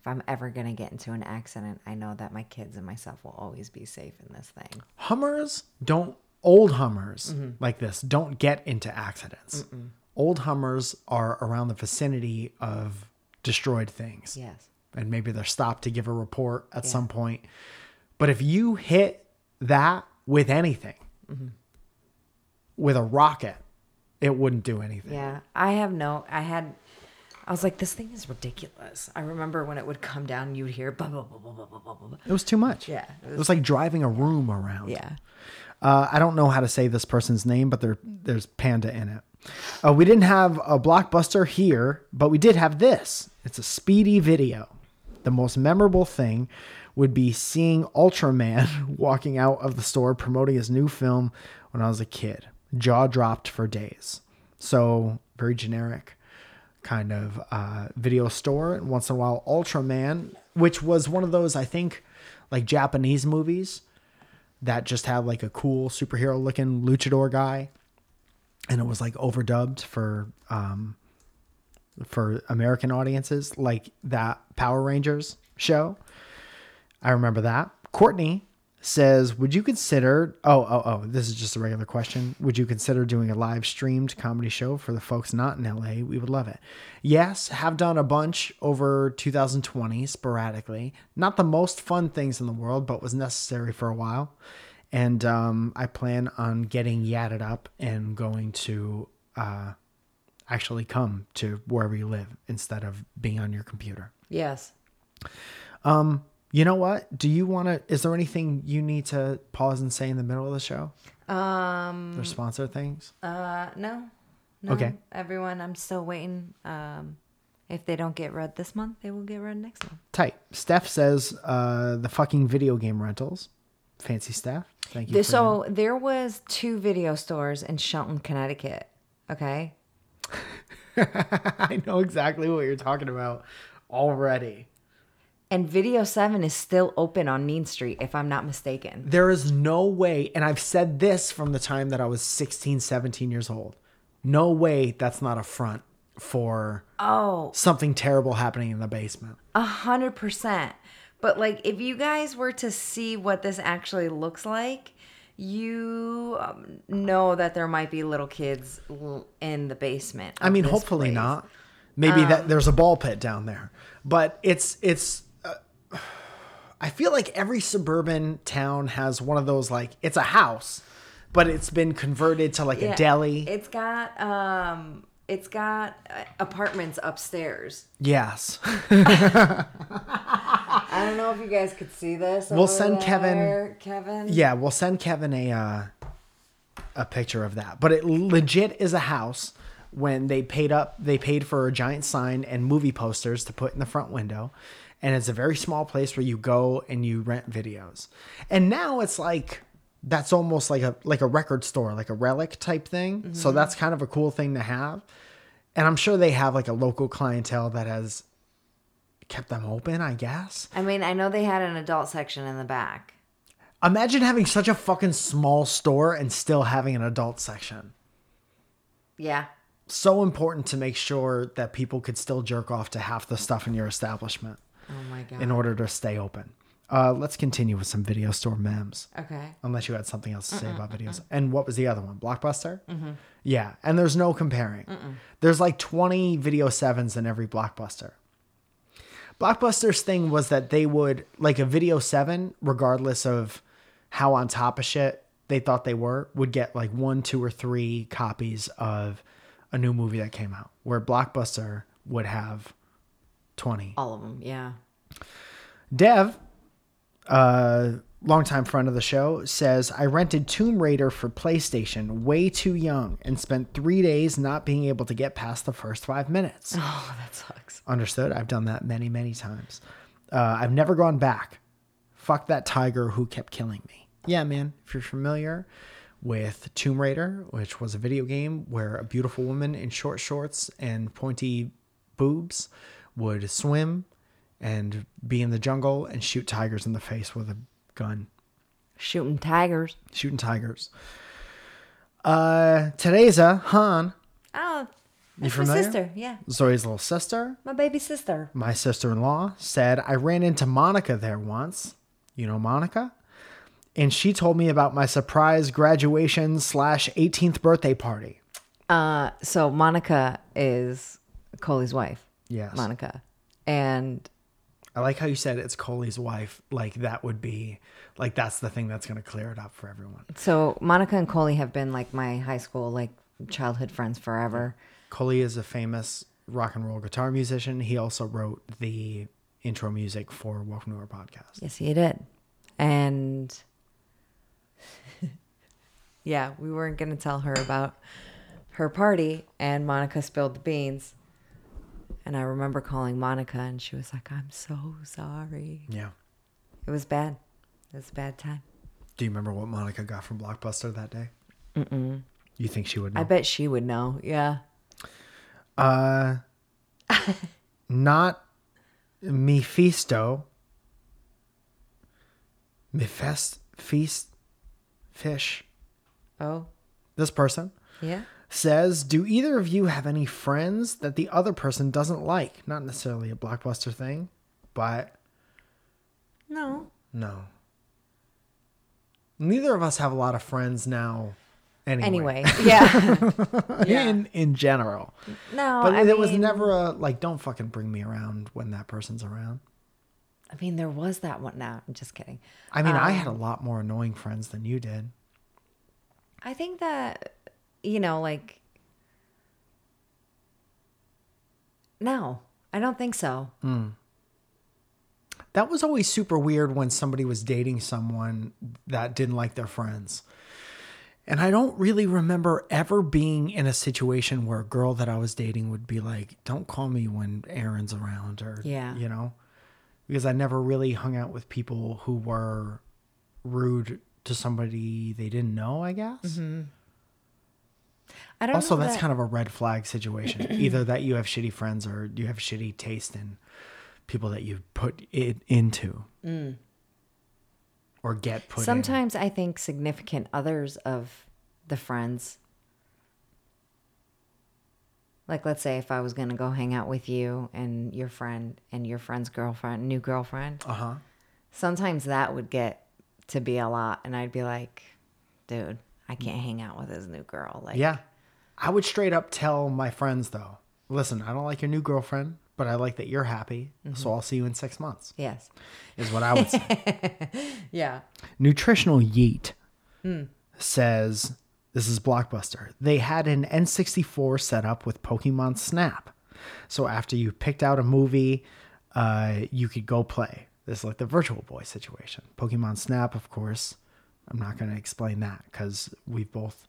if I'm ever going to get into an accident, I know that my kids and myself will always be safe in this thing. Hummers don't old Hummers Mm-hmm. like this don't get into accidents. Old Hummers are around the vicinity of destroyed things. Yes. and maybe they're stopped to give a report at some point. But if you hit that with anything, Mm-hmm. With a rocket, it wouldn't do anything. Yeah. I have no, I had, I was like, this thing is ridiculous. I remember when it would come down, you'd hear blah, blah, blah, blah, blah, blah, blah, blah. It was too much. Yeah, it It was, like driving a room around. Yeah. Uh, I don't know how to say this person's name, but there there's panda in it. Uh, we didn't have a blockbuster here, but we did have this. It's a speedy video. The most memorable thing would be seeing Ultraman walking out of the store promoting his new film when I was a kid. Jaw dropped for days. So very generic kind of uh, video store. And once in a while, Ultraman, which was one of those I think like Japanese movies that just had like a cool superhero looking luchador guy and it was like overdubbed for um for American audiences, like that Power Rangers show. I remember that. Courtney says, "Would you consider? Oh, oh, oh! This is just a regular question. Would you consider doing a live streamed comedy show for the folks not in LA? We would love it. Yes, have done a bunch over 2020 sporadically. Not the most fun things in the world, but was necessary for a while. And um, I plan on getting yadded up and going to uh, actually come to wherever you live instead of being on your computer." Yes. You know what? Do you want to? Is there anything you need to pause and say in the middle of the show? Um. Their sponsor things. Uh. No. No. Okay. Everyone, I'm still waiting. Um. If they don't get read this month, they will get read next month. Tight. Steph says uh, the fucking video game rentals. Fancy Steph. Thank you. So there was two video stores in Shelton, Connecticut. Okay. I know exactly what you're talking about already. And Video 7 is still open on Mean Street, if I'm not mistaken. There is no way, and I've said this from the time that I was 16, 17 years old. No way that's not a front for Oh, something terrible happening in the basement. a hundred percent. But like, if you guys were to see what this actually looks like, you um, know that there might be little kids in the basement. I mean, hopefully place. not. Maybe Um, that there's a ball pit down there, but it's it's. I feel like every suburban town has one of those like it's a house, but it's been converted to like Yeah, a deli. It's got um, it's got uh, apartments upstairs. yes, I don't know if you guys could see this. We'll send Kevin- Kevin. yeah. We'll send Kevin a uh, a picture of that, but it legit is a house. When they paid up, they paid for a giant sign and movie posters to put in the front window. And it's a very small place where you go and you rent videos. And now it's like that's almost like a like a record store, like a relic type thing. So mm-hmm. that's kind of a cool thing to have. And I'm sure they have like a local clientele that has kept them open, I guess. I mean, I know they had an adult section in the back. Imagine having such a fucking small store and still having an adult section. Yeah. So important to make sure that people could still jerk off to half the stuff in your establishment Oh god. in order to stay open. Uh, let's continue with some video store memes. okay. Unless you had something else to say about videos. And what was the other one? Blockbuster? Yeah. And there's no comparing. There's like 20 video sevens in every Blockbuster. Blockbuster's thing was that they would, like a video seven, regardless of how on top of shit they thought they were, would get like one, two, or three copies of a new movie that came out, where Blockbuster would have 20. All of them. Yeah. Dev, uh, longtime friend of the show, says I rented Tomb Raider for PlayStation way too young and spent three days not being able to get past the first five minutes. Oh, that sucks. Understood. I've done that many, many times. Uh, I've never gone back. Fuck that tiger who kept killing me. Yeah, man. If you're familiar with Tomb Raider, which was a video game where a beautiful woman in short shorts and pointy boobs would swim and be in the jungle and shoot tigers in the face with a gun. Shooting tigers. Shooting tigers. Uh, Teresa Han, Oh, that's my familiar? sister. Yeah. Zoe's little sister, My baby sister. my sister-in-law said I ran into Monica there once. You know Monica? And she told me about my surprise graduation slash 18th birthday party. Uh, so Monica is Coley's wife. Yes. Monica. And I like how you said it's Coley's wife. Like that would be like that's the thing that's going to clear it up for everyone. so Monica and Coley have been like my high school, like childhood friends forever. Coley is a famous rock and roll guitar musician. He also wrote the intro music for Welcome to Our Podcast. Yes, he did. And yeah, we weren't going to tell her about her party, and Monica spilled the beans. And I remember calling Monica, and she was like, I'm so sorry. Yeah. It was bad. It was a bad time. Do you remember what Monica got from Blockbuster that day? Mm-mm. You think she would know? I bet she would know. Yeah. Uh, not Mephisto. Mephist feast fish. Oh, This person yeah. Says, "Do either of you have any friends that the other person doesn't like? Not necessarily a blockbuster thing, but No. no. Neither of us have a lot of friends now. Anyway, Anyway, yeah. yeah. in in general, No, but I there was never a like, don't fucking bring me around when that person's around. I mean, there was that one. Now, I'm just kidding. I mean, I Um, had a lot more annoying friends than you did. I think that you know, like, no, I don't think so. Hmm. That was always super weird when somebody was dating someone that didn't like their friends. And I don't really remember ever being in a situation where a girl that I was dating would be like, don't call me when Aaron's around, or, Yeah. you know, because I never really hung out with people who were rude to somebody they didn't know, I guess. Mm-hmm. I don't. Also, that's that- kind of a red flag situation. Either that you have shitty friends or you have shitty taste in people that you put it into or get put in. Sometimes I think significant others of the friends, like let's say if I was going to go hang out with you and your friend and your friend's girlfriend, new girlfriend, Uh huh. sometimes that would get to be a lot. And I'd be like, dude, I can't hang out with his new girl. Like, Yeah. I would straight up tell my friends though, listen, I don't like your new girlfriend, but I like that you're happy. Mm-hmm. So I'll see you in six months, yes. is what I would say. Yeah. Nutritional Yeet says this is Blockbuster. They had an N64 set up with Pokemon Snap. So after you picked out a movie, uh, you could go play. This is like the Virtual Boy situation. Pokemon Snap, of course. I'm not going to explain that because we've both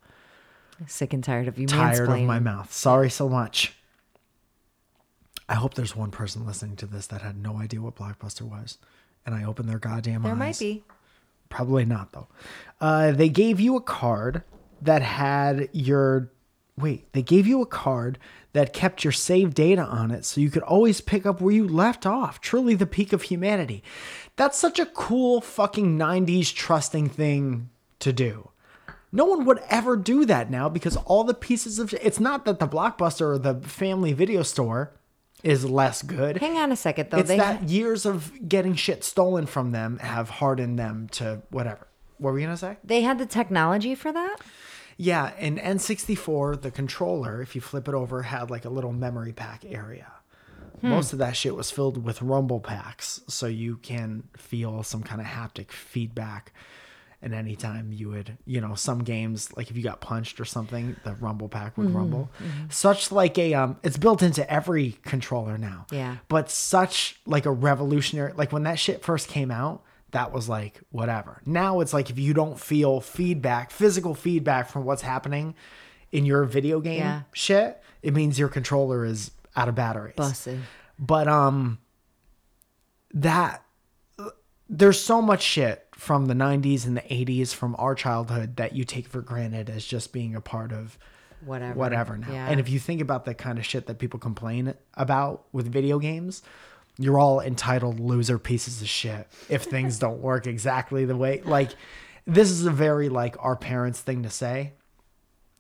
Sick and tired of you tired of my mouth. Sorry so much. I hope there's one person listening to this that had no idea what Blockbuster was. And I opened their goddamn There eyes. might be. Probably not though. Uh, they gave you a card that had your wait. They gave you a card that kept your save data on it, so you could always pick up where you left off. Truly, the peak of humanity. That's such a cool fucking '90s trusting thing to do. No one would ever do that now because all the pieces of it's not that the blockbuster or the family video store is less good. Hang on a second, though. It's they that years of getting shit stolen from them have hardened them to whatever. What were you gonna say? they had the technology for that. Yeah, in N64, the controller, if you flip it over, had like a little memory pack area. Hmm. Most of that shit was filled with rumble packs, so you can feel some kind of haptic feedback. And anytime you would, you know, some games like if you got punched or something, the rumble pack would mm-hmm, rumble. Mm-hmm. Such like a um, it's built into every controller now. Yeah. But such like a revolutionary, like when that shit first came out, that was like whatever. Now it's like if you don't feel feedback, physical feedback from what's happening in your video game Yeah. shit, it means your controller is out of batteries. Busted. But um that there's so much shit from the 90s and the 80s from our childhood that you take for granted as just being a part of Whatever. whatever now. Yeah. And if you think about the kind of shit that people complain about with video games, you're all entitled loser pieces of shit if things don't work exactly the way like this is a very like our parents thing to say.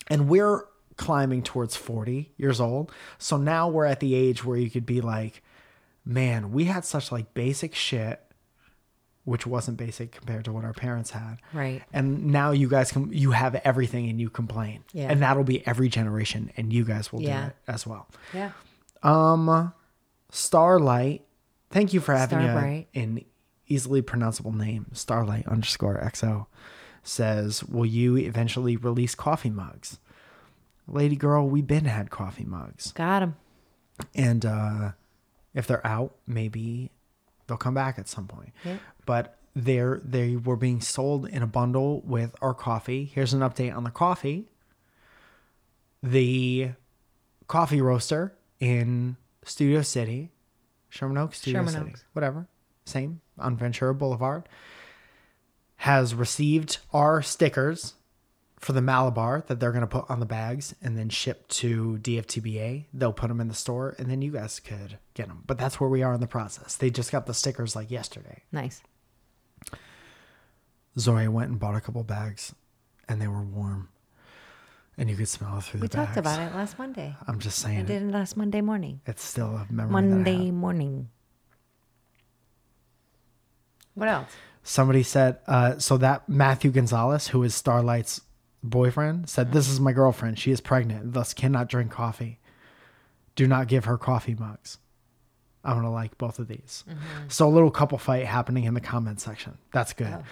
And we're climbing towards 40 years old. So now we're at the age where you could be like, man, we had such like basic shit which wasn't basic compared to what our parents had. Right. And now you guys can you have everything and you complain. Yeah. And that'll be every generation and you guys will Yeah. do it as well. Yeah. Um, Starlight, thank you for having Starbright. a, an easily pronounceable name. Starlight underscore XO says, Will you eventually release coffee mugs? Lady girl, we been had coffee mugs. Got them. And uh if they're out, maybe they'll come back at some point. Yeah. But they're they were being sold in a bundle with our coffee. Here's an update on the coffee. The coffee roaster in Studio City, Sherman Oaks, Sherman City, Oaks. whatever, same on Ventura Boulevard, has received our stickers for the Malabar that they're going to put on the bags and then ship to DFTBA. They'll put them in the store and then you guys could get them. But that's where we are in the process. They just got the stickers like yesterday. Nice. Zoe went and bought a couple bags and they were warm. And you could smell it through We the talked bags. about it last Monday. I'm just saying. I did it last Monday morning. It's still a memory. that I have. Monday morning. What else? Somebody said, uh, so that Matthew Gonzalez, who is Starlight's boyfriend, said, This is my girlfriend. She is pregnant, thus cannot drink coffee. Do not give her coffee mugs. I'm to like both of these. Mm-hmm. So a little couple fight happening in the comment section. That's good. Oh.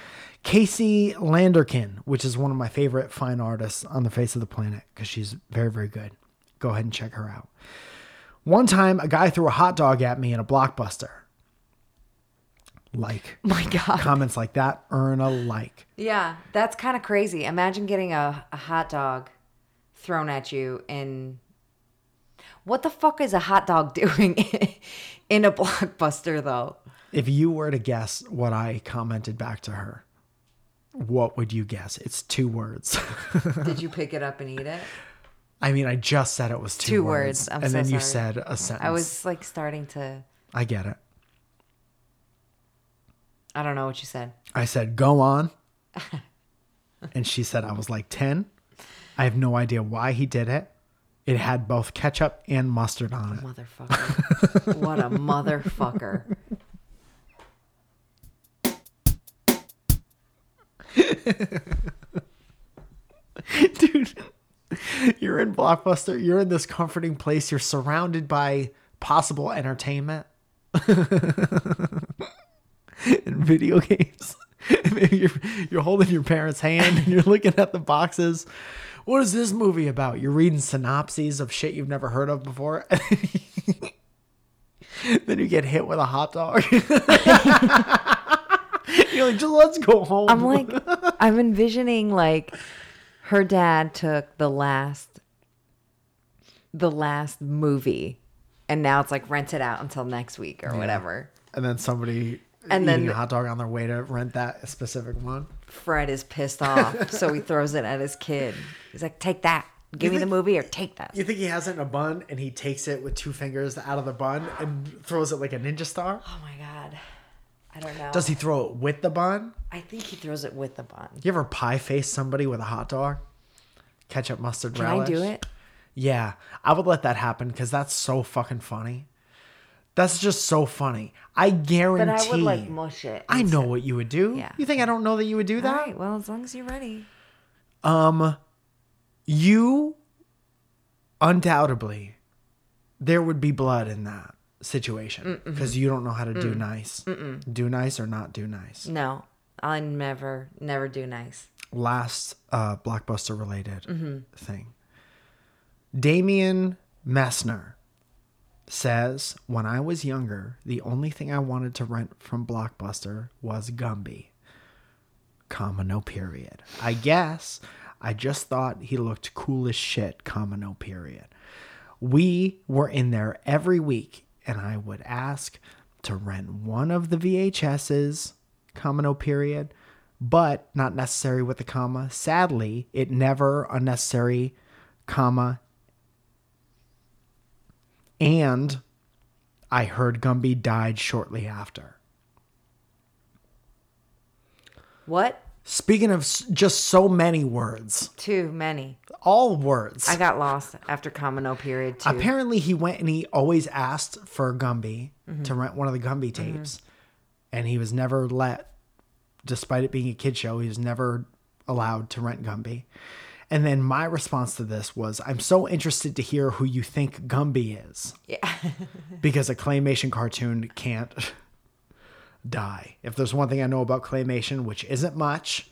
Casey Landerkin, which is one of my favorite fine artists on the face of the planet because she's very, very good. Go ahead and check her out. One time, a guy threw a hot dog at me in a blockbuster. Like My God. comments like that earn a like. Yeah, that's kind of crazy. Imagine getting a, a hot dog thrown at you in. What the fuck is a hot dog doing in a blockbuster, though? If you were to guess what I commented back to her, what would you guess? It's two words. Did you pick it up and eat it? I mean, I just said it was two, Two words, words. And so then you said a sentence. I was like starting to. I get it. I don't know what you said. I said, "Go on," and she said, "I was like 10. I have no idea why he did it. It had both ketchup and mustard on it. Motherfucker. what a motherfucker. dude you're in blockbuster you're in this comforting place you're surrounded by possible entertainment and video games maybe you're, you're holding your parents hand and you're looking at the boxes what is this movie about? You're reading synopses of shit you've never heard of before? Then you get hit with a hot dog. You're like just let's go home. I'm like, I'm envisioning like her dad took the last, the last movie, and now it's like rented out until next week or whatever. and then somebody And then- a hot dog on their way to rent that specific one. Fred is pissed off, so he throws it at his kid. He's like, "Take that, give me the movie, or take that." You think he has it in a bun and he takes it with two fingers out of the bun and throws it like a ninja star? Oh my god, I don't know. Does he throw it with the bun? I think he throws it with the bun. You ever pie face somebody with a hot dog? Ketchup, mustard, Can relish? I do it? Yeah, I would let that happen because that's so fucking funny. That's just so funny. I guarantee. But I would like mush it. I know what you would do. Yeah. You think I don't know that you would do that? right. Well, as long as you're ready. Um, you undoubtedly there would be blood in that situation because you don't know how to do nice do nice or not do nice No, I never, never do nice. last uh blockbuster related thing damien messner says when i was younger the only thing i wanted to rent from blockbuster was gumby. Comma no period. I guess. I just thought he looked cool as shit comma no period. We were in there every week and i would ask to rent one of the vhs's comma no period but not necessary with the comma. Sadly it never unnecessary comma and i heard gumby died shortly after What? speaking of just so many words Too many. all words I got lost after comma no period too. Apparently, he went and he always asked for Gumby to rent one of the Gumby tapes, and he was never let, despite it being a kid show, he was never allowed to rent Gumby. And then my response to this was, I'm so interested to hear who you think Gumby is, yeah. because a claymation cartoon can't die. If there's one thing I know about claymation, which isn't much,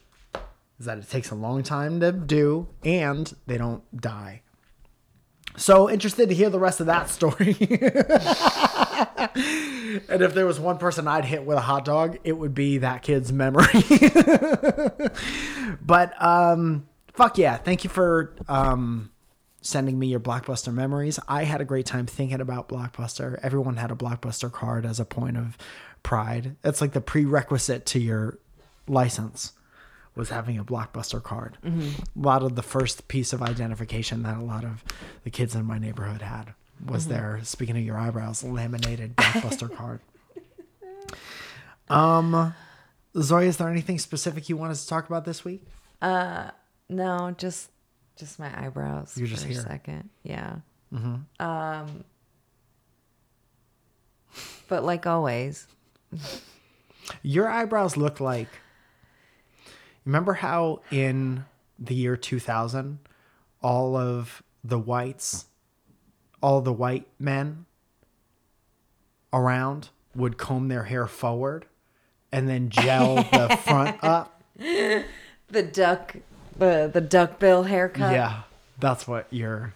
is that it takes a long time to do and they don't die. So interested to hear the rest of that story. and if there was one person I'd hit with a hot dog, it would be that kid's memory. but um fuck yeah, thank you for um sending me your blockbuster memories. I had a great time thinking about blockbuster. Everyone had a blockbuster card as a point of pride. It's like the prerequisite to your license was having a blockbuster card. A lot of the first piece of identification that a lot of the kids in my neighborhood had was their speaking of your eyebrows laminated blockbuster card. Um Zoya, is there anything specific you want us to talk about this week? No, just Just my eyebrows. You're just for here. a second. Yeah. Mm-hmm. Um. But like always, Your eyebrows look like. Remember how in the year 2000, all of the whites, all the white men around would comb their hair forward and then gel the front up? the duck, the the duck bill haircut. Yeah, that's what your,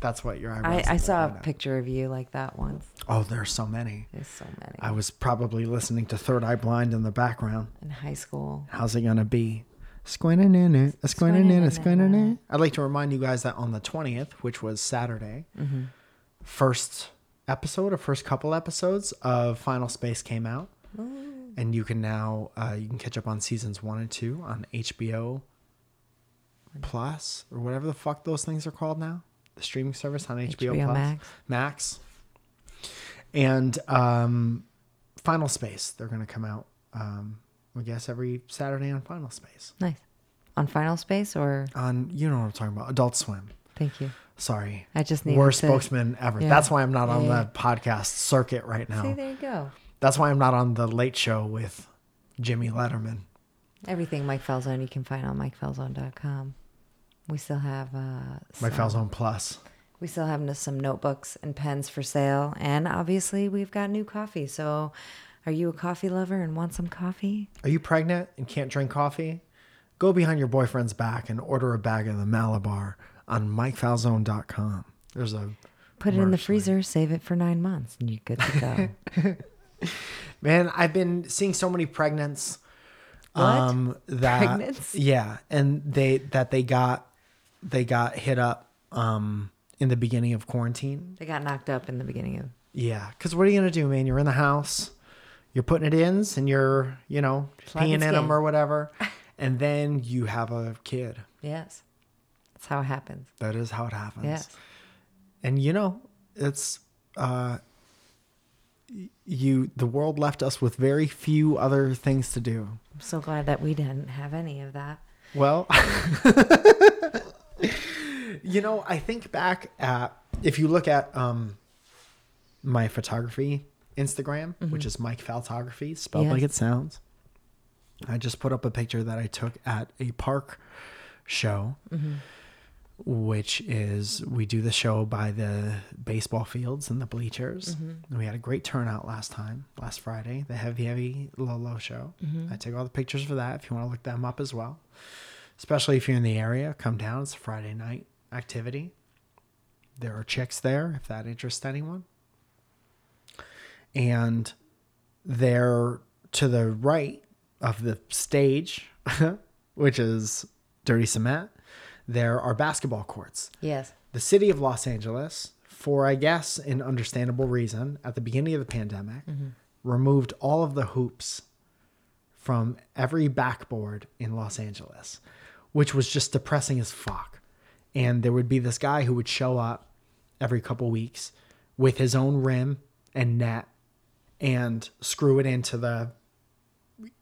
that's what your eyebrows. I, I saw a now. picture of you like that once. Oh, there's so many. There's so many. I was probably listening to Third Eye Blind in the background. in high school. How's it gonna be? Squintin' a squintin' a squintin' I'd like to remind you guys that on the 20th, which was Saturday, first episode or first couple episodes of Final Space came out. And you can now uh, you can catch up on seasons one and two on HBO Plus or whatever the fuck those things are called now. The streaming service on HBO, HBO Plus. Max. Max. And um, Final Space, they're going to come out, um, I guess, every Saturday on Final Space. Nice. On Final Space or On, you know what I'm talking about, Adult Swim. thank you. Sorry. I just needed Worst to- spokesman ever. Yeah. That's why I'm not on Yeah. the podcast circuit right now. See, there you go. That's why I'm not on the late show with Jimmy Letterman. Everything Mike Falzone you can find on MikeFalzone.com. We still have uh, Mike some- Falzone Plus. We still have some notebooks and pens for sale, and obviously we've got new coffee. So, are you a coffee lover and want some coffee? Are you pregnant and can't drink coffee? Go behind your boyfriend's back and order a bag of the Malabar on MikeFalzone.com. There's a Put it in the freezer, save it for nine months, and you're good to go. Man, I've been seeing so many pregnants. What? Um, that Pregnants? yeah, and they that they got they got hit up um in the beginning of quarantine. they got knocked up in the beginning of. Yeah, because what are you gonna do, man? You're in the house, you're putting it in, and you're you know Flat peeing in skin. them or whatever, and then you have a kid. Yes, that's how it happens. That is how it happens. Yes. and you know it's uh you the world left us with very few other things to do I'm so glad that we didn't have any of that. well you know i think back at if you look at um my photography instagram which mm-hmm. is mike photography spelled Yes. like it sounds i just put up a picture that i took at a park show mm-hmm. which is we do the show by the baseball fields and the bleachers. And we had a great turnout last time, last Friday, the Heavy Heavy Low Low show. I take all the pictures for that if you want to look them up as well. Especially if you're in the area, come down. It's a Friday night activity. There are chicks there if that interests anyone. And there to the right of the stage, which is dirty cement, there are basketball courts. Yes. The city of Los Angeles, for I guess an understandable reason, at the beginning of the pandemic, mm-hmm. removed all of the hoops from every backboard in Los Angeles, which was just depressing as fuck. And there would be this guy who would show up every couple weeks with his own rim and net and screw it into the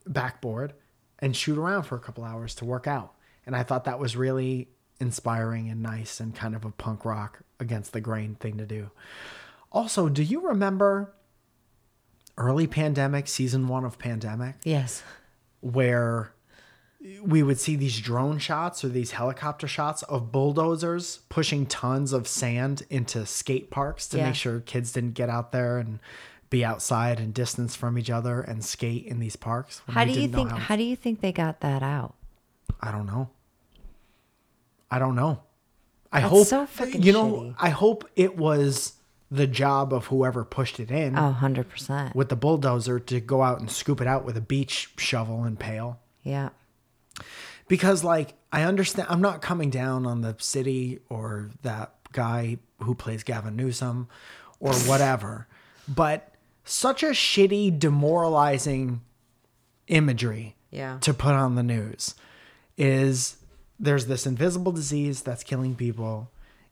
backboard and shoot around for a couple hours to work out. And I thought that was really inspiring and nice and kind of a punk rock against the grain thing to do. Also, do you remember early pandemic, season one of pandemic, Yes. where we would see these drone shots or these helicopter shots of bulldozers pushing tons of sand into skate parks to Yeah. make sure kids didn't get out there and be outside and distance from each other and skate in these parks. How do you think? how- How do you think they got that out? I don't know. I don't know. I That's hope so you know. shitty. I hope it was the job of whoever pushed it in Oh, 100 percent. with the bulldozer to go out and scoop it out with a beach shovel and pail. Yeah. Because like I understand I'm not coming down on the city or that guy who plays Gavin Newsom or whatever, but such a shitty demoralizing imagery Yeah. to put on the news is there's this invisible disease that's killing people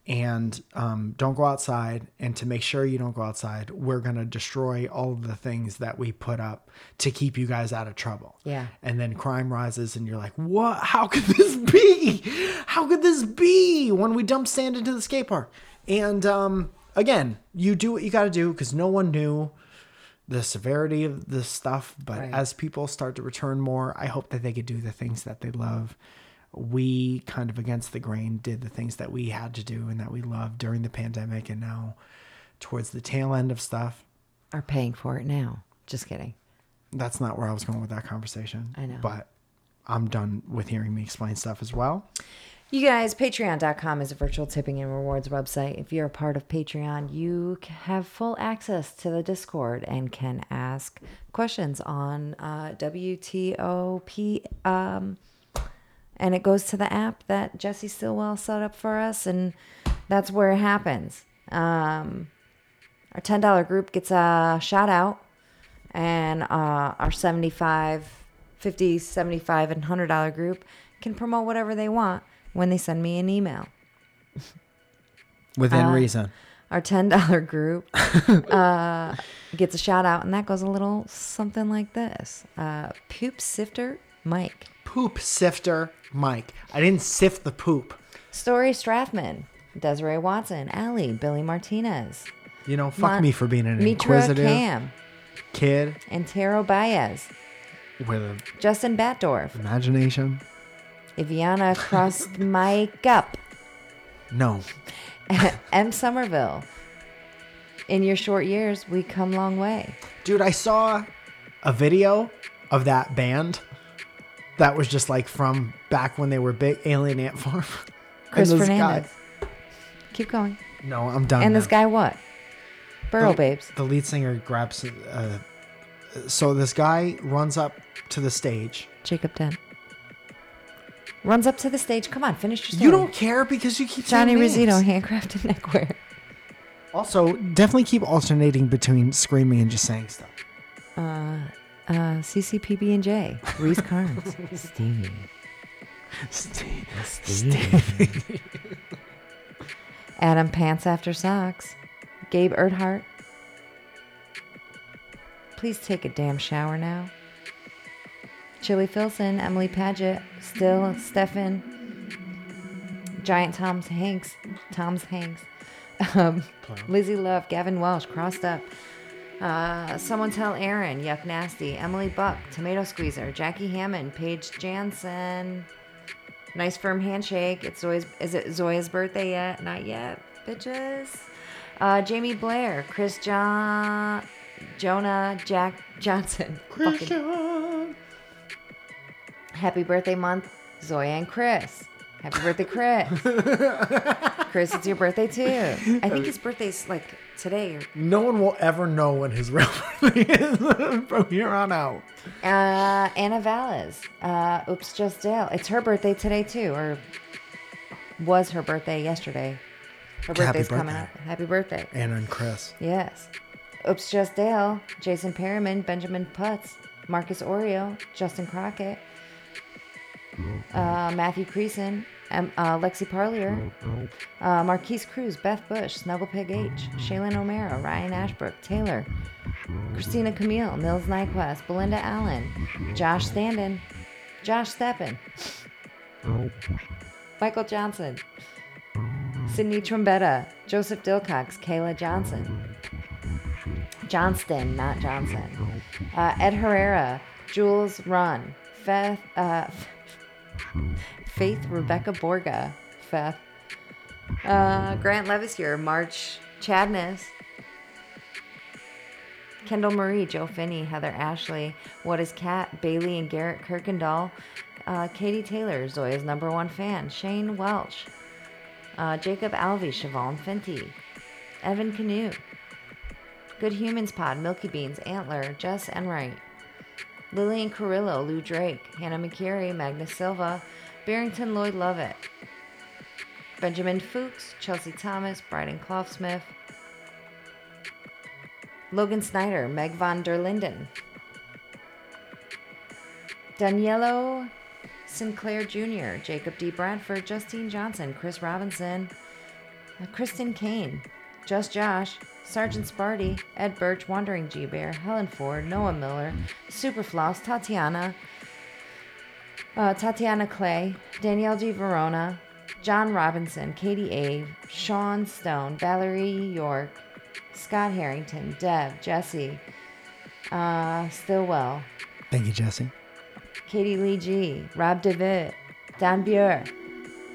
and um, don't go outside. And to make sure you don't go outside, we're gonna destroy all of the things that we put up to keep you guys out of trouble. Yeah. And then crime rises, and you're like, "What? How could this be? How could this be?" When we dump sand into the skate park, and um, again, you do what you got to do because no one knew the severity of this stuff. But Right. as people start to return more, I hope that they could do the things that they love. We kind of against the grain did the things that we had to do and that we loved during the pandemic, and now towards the tail end of stuff. Are paying for it now. Just kidding. That's not where I was going with that conversation. I know. But I'm done with hearing me explain stuff as well. You guys, patreon.com is a virtual tipping and rewards website. If you're a part of Patreon, you have full access to the Discord and can ask questions on uh, WTOP. Um, and it goes to the app that Jesse Stillwell set up for us, and that's where it happens. Um, our $10 group gets a shout out, and uh, our 75 50 75 and $100 group can promote whatever they want when they send me an email. Within Uh, reason. Our $10 group uh, gets a shout out, and that goes a little something like this uh, Poop Sifter Mike, Poop sifter Mike. I didn't sift the poop. Story Strathman, Desiree Watson, Allie, Billy Martinez, You know, fuck Ma- me for being an Mitra inquisitive Cam, kid Antero Baez, with an Justin Batdorf, imagination. Iviana crossed Mike up. No. M. Somerville. In your short years, we come long way. Dude, I saw a video of that band that was just like from back when they were big Alien Ant Farm. And Chris this Fernandez. Keep going. No, I'm done. and this guy, what? Burrow the, Babes. The lead singer grabs. Uh, so this guy runs up to the stage. Jacob Dent. Runs up to the stage. Come on, finish your story. You don't care because you keep Johnny. Rizzuto, handcrafted neckwear. Also, definitely keep alternating between screaming and just saying stuff. Uh, uh, CCPB and J. Reese Carnes. Stevie. Steve. Adam Pants After Socks. Gabe Erdhart. Please take a damn shower now. Chili Filson, Emily Paget, Still, Stefan, Giant Tom's Hanks, Tom's Hanks, um, Lizzie Love, Gavin Welsh, Crossed Up, uh, Someone Tell Aaron, Yuck Nasty, Emily Buck, Tomato Squeezer, Jackie Hammond, Paige Jansen, Nice firm handshake. It's Zoe's. Is it Zoya's birthday yet? Not yet, bitches. Uh, Jamie Blair, Chris John, Jonah, Jack Johnson. Fucking happy birthday month, Zoya and Chris. Happy birthday, Chris. Chris, it's your birthday too. I think his birthday's like today. or- No one will ever know when his real birthday is from here on out. Uh, Anna Valles. Uh, oops, just Dale. It's her birthday today too, or was her birthday yesterday. Her birthday's coming up. Happy birthday. Anna and Chris. Yes. Oops, just Dale. Jason Perriman, Benjamin Putz, Marcus Oreo, Justin Crockett, uh, Matthew Creason, um, uh, Lexi Parlier, uh, Marquise Cruz, Beth Bush, Snugglepig H, Shaylin O'Mara, Ryan Ashbrook, Taylor, Christina Camille, Nils Nyquist, Belinda Allen, Josh Standen, Josh Steppen, Michael Johnson, Sydney Trombetta, Joseph Dilcox, Kayla Johnson, Johnston, not Johnson, uh, Ed Herrera, Jules Run, Feth, uh, Faith Rebecca Borga, Faith, uh, Grant Levisier, March Chadness, Kendall Marie, Joe Finney, Heather Ashley, What is Cat, Bailey and Garrett Kirkendall, uh, Katie Taylor, Zoya's number one fan, Shane Welch, uh, Jacob Alvey, Siobhan Fenty, Evan Canoe, Good Humans Pod, Milky Beans, Antler, Jess Enright, Lillian Carrillo, Lou Drake, Hannah McCary, Magnus Silva, Barrington Lloyd Lovett, Benjamin Fuchs, Chelsea Thomas, Bryden Clough-Smith, Logan Snyder, Meg von der Linden, Daniello Sinclair Jr., Jacob D. Bradford, Justine Johnson, Chris Robinson, Uh, Kristen Kane, Just Josh, Sergeant Sparty, Ed Birch, Wandering G Bear, Helen Ford, Noah Miller, Superfloss, Tatiana, uh, Tatiana Clay, Danielle G. Verona, John Robinson, Katie A., Sean Stone, Valerie York, Scott Harrington, Deb, Jesse, uh, Stillwell, Thank you, Jesse. Katie Lee G, Rob DeVitt, Dan Buer,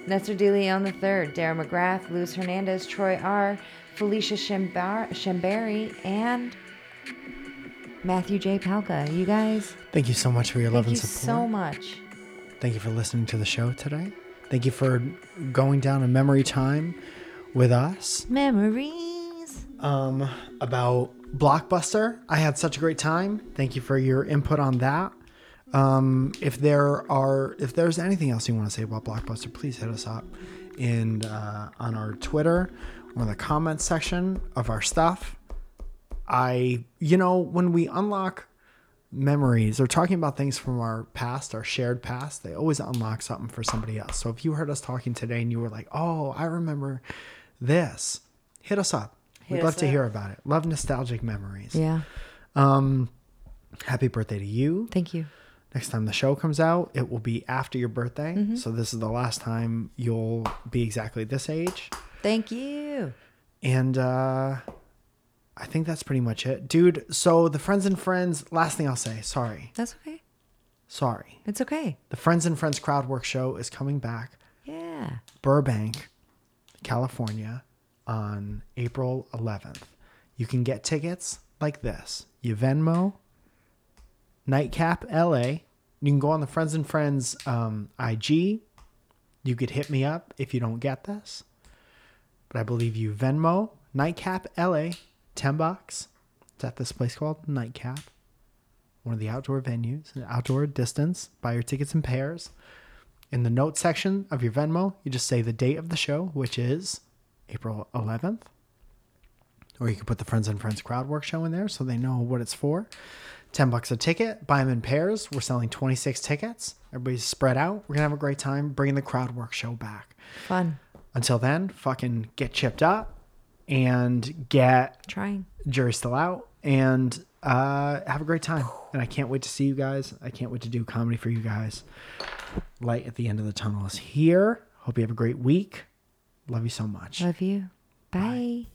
Nestor De Leon III, Dara McGrath, Luz Hernandez, Troy R., Felicia Shembari, and Matthew J. Palka. You guys, Thank you so much for your love and support. thank you and support. so much. Thank you for listening to the show today. Thank you for going down a memory time with us Memories. um, about Blockbuster. I had such a great time. Thank you for your input on that. Um, if there are, if there's anything else you want to say about Blockbuster, please hit us up in uh, on our Twitter or in the comments section of our stuff. I, you know, when we unlock memories or talking about things from our past, our shared past, they always unlock something for somebody else. So if you heard us talking today and you were like, "Oh, I remember this," hit us up. Hit We'd us love to hear about it. Love nostalgic memories. Yeah. Um, happy birthday to you. Thank you. Next time the show comes out, it will be after your birthday. Mm-hmm. So this is the last time you'll be exactly this age. Thank you. And uh I think that's pretty much it. Dude, so the Friends and Friends, last thing I'll say, sorry. That's okay. Sorry. It's okay. The Friends and Friends crowd work show is coming back Yeah. Burbank, California on April 11th. You can get tickets like this. You Venmo, Nightcap LA. You can go on the Friends and Friends um, IG. You could hit me up if you don't get this. But I believe you Venmo, Nightcap LA, 10 bucks. It's at this place called Nightcap, one of the outdoor venues, an outdoor distance. Buy your tickets in pairs. In the notes section of your Venmo, you just say the date of the show, which is April 11th. Or you can put the Friends and Friends crowd work show in there so they know what it's for. 10 bucks a ticket. Buy them in pairs. We're selling 26 tickets. Everybody's spread out. We're going to have a great time bringing the crowd work show back. Fun. Until then, fucking get chipped up and get Trying. jury still out and uh, have a great time. And I can't wait to see you guys. I can't wait to do comedy for you guys. Light at the end of the tunnel is here. Hope you have a great week. Love you so much. Love you. Bye.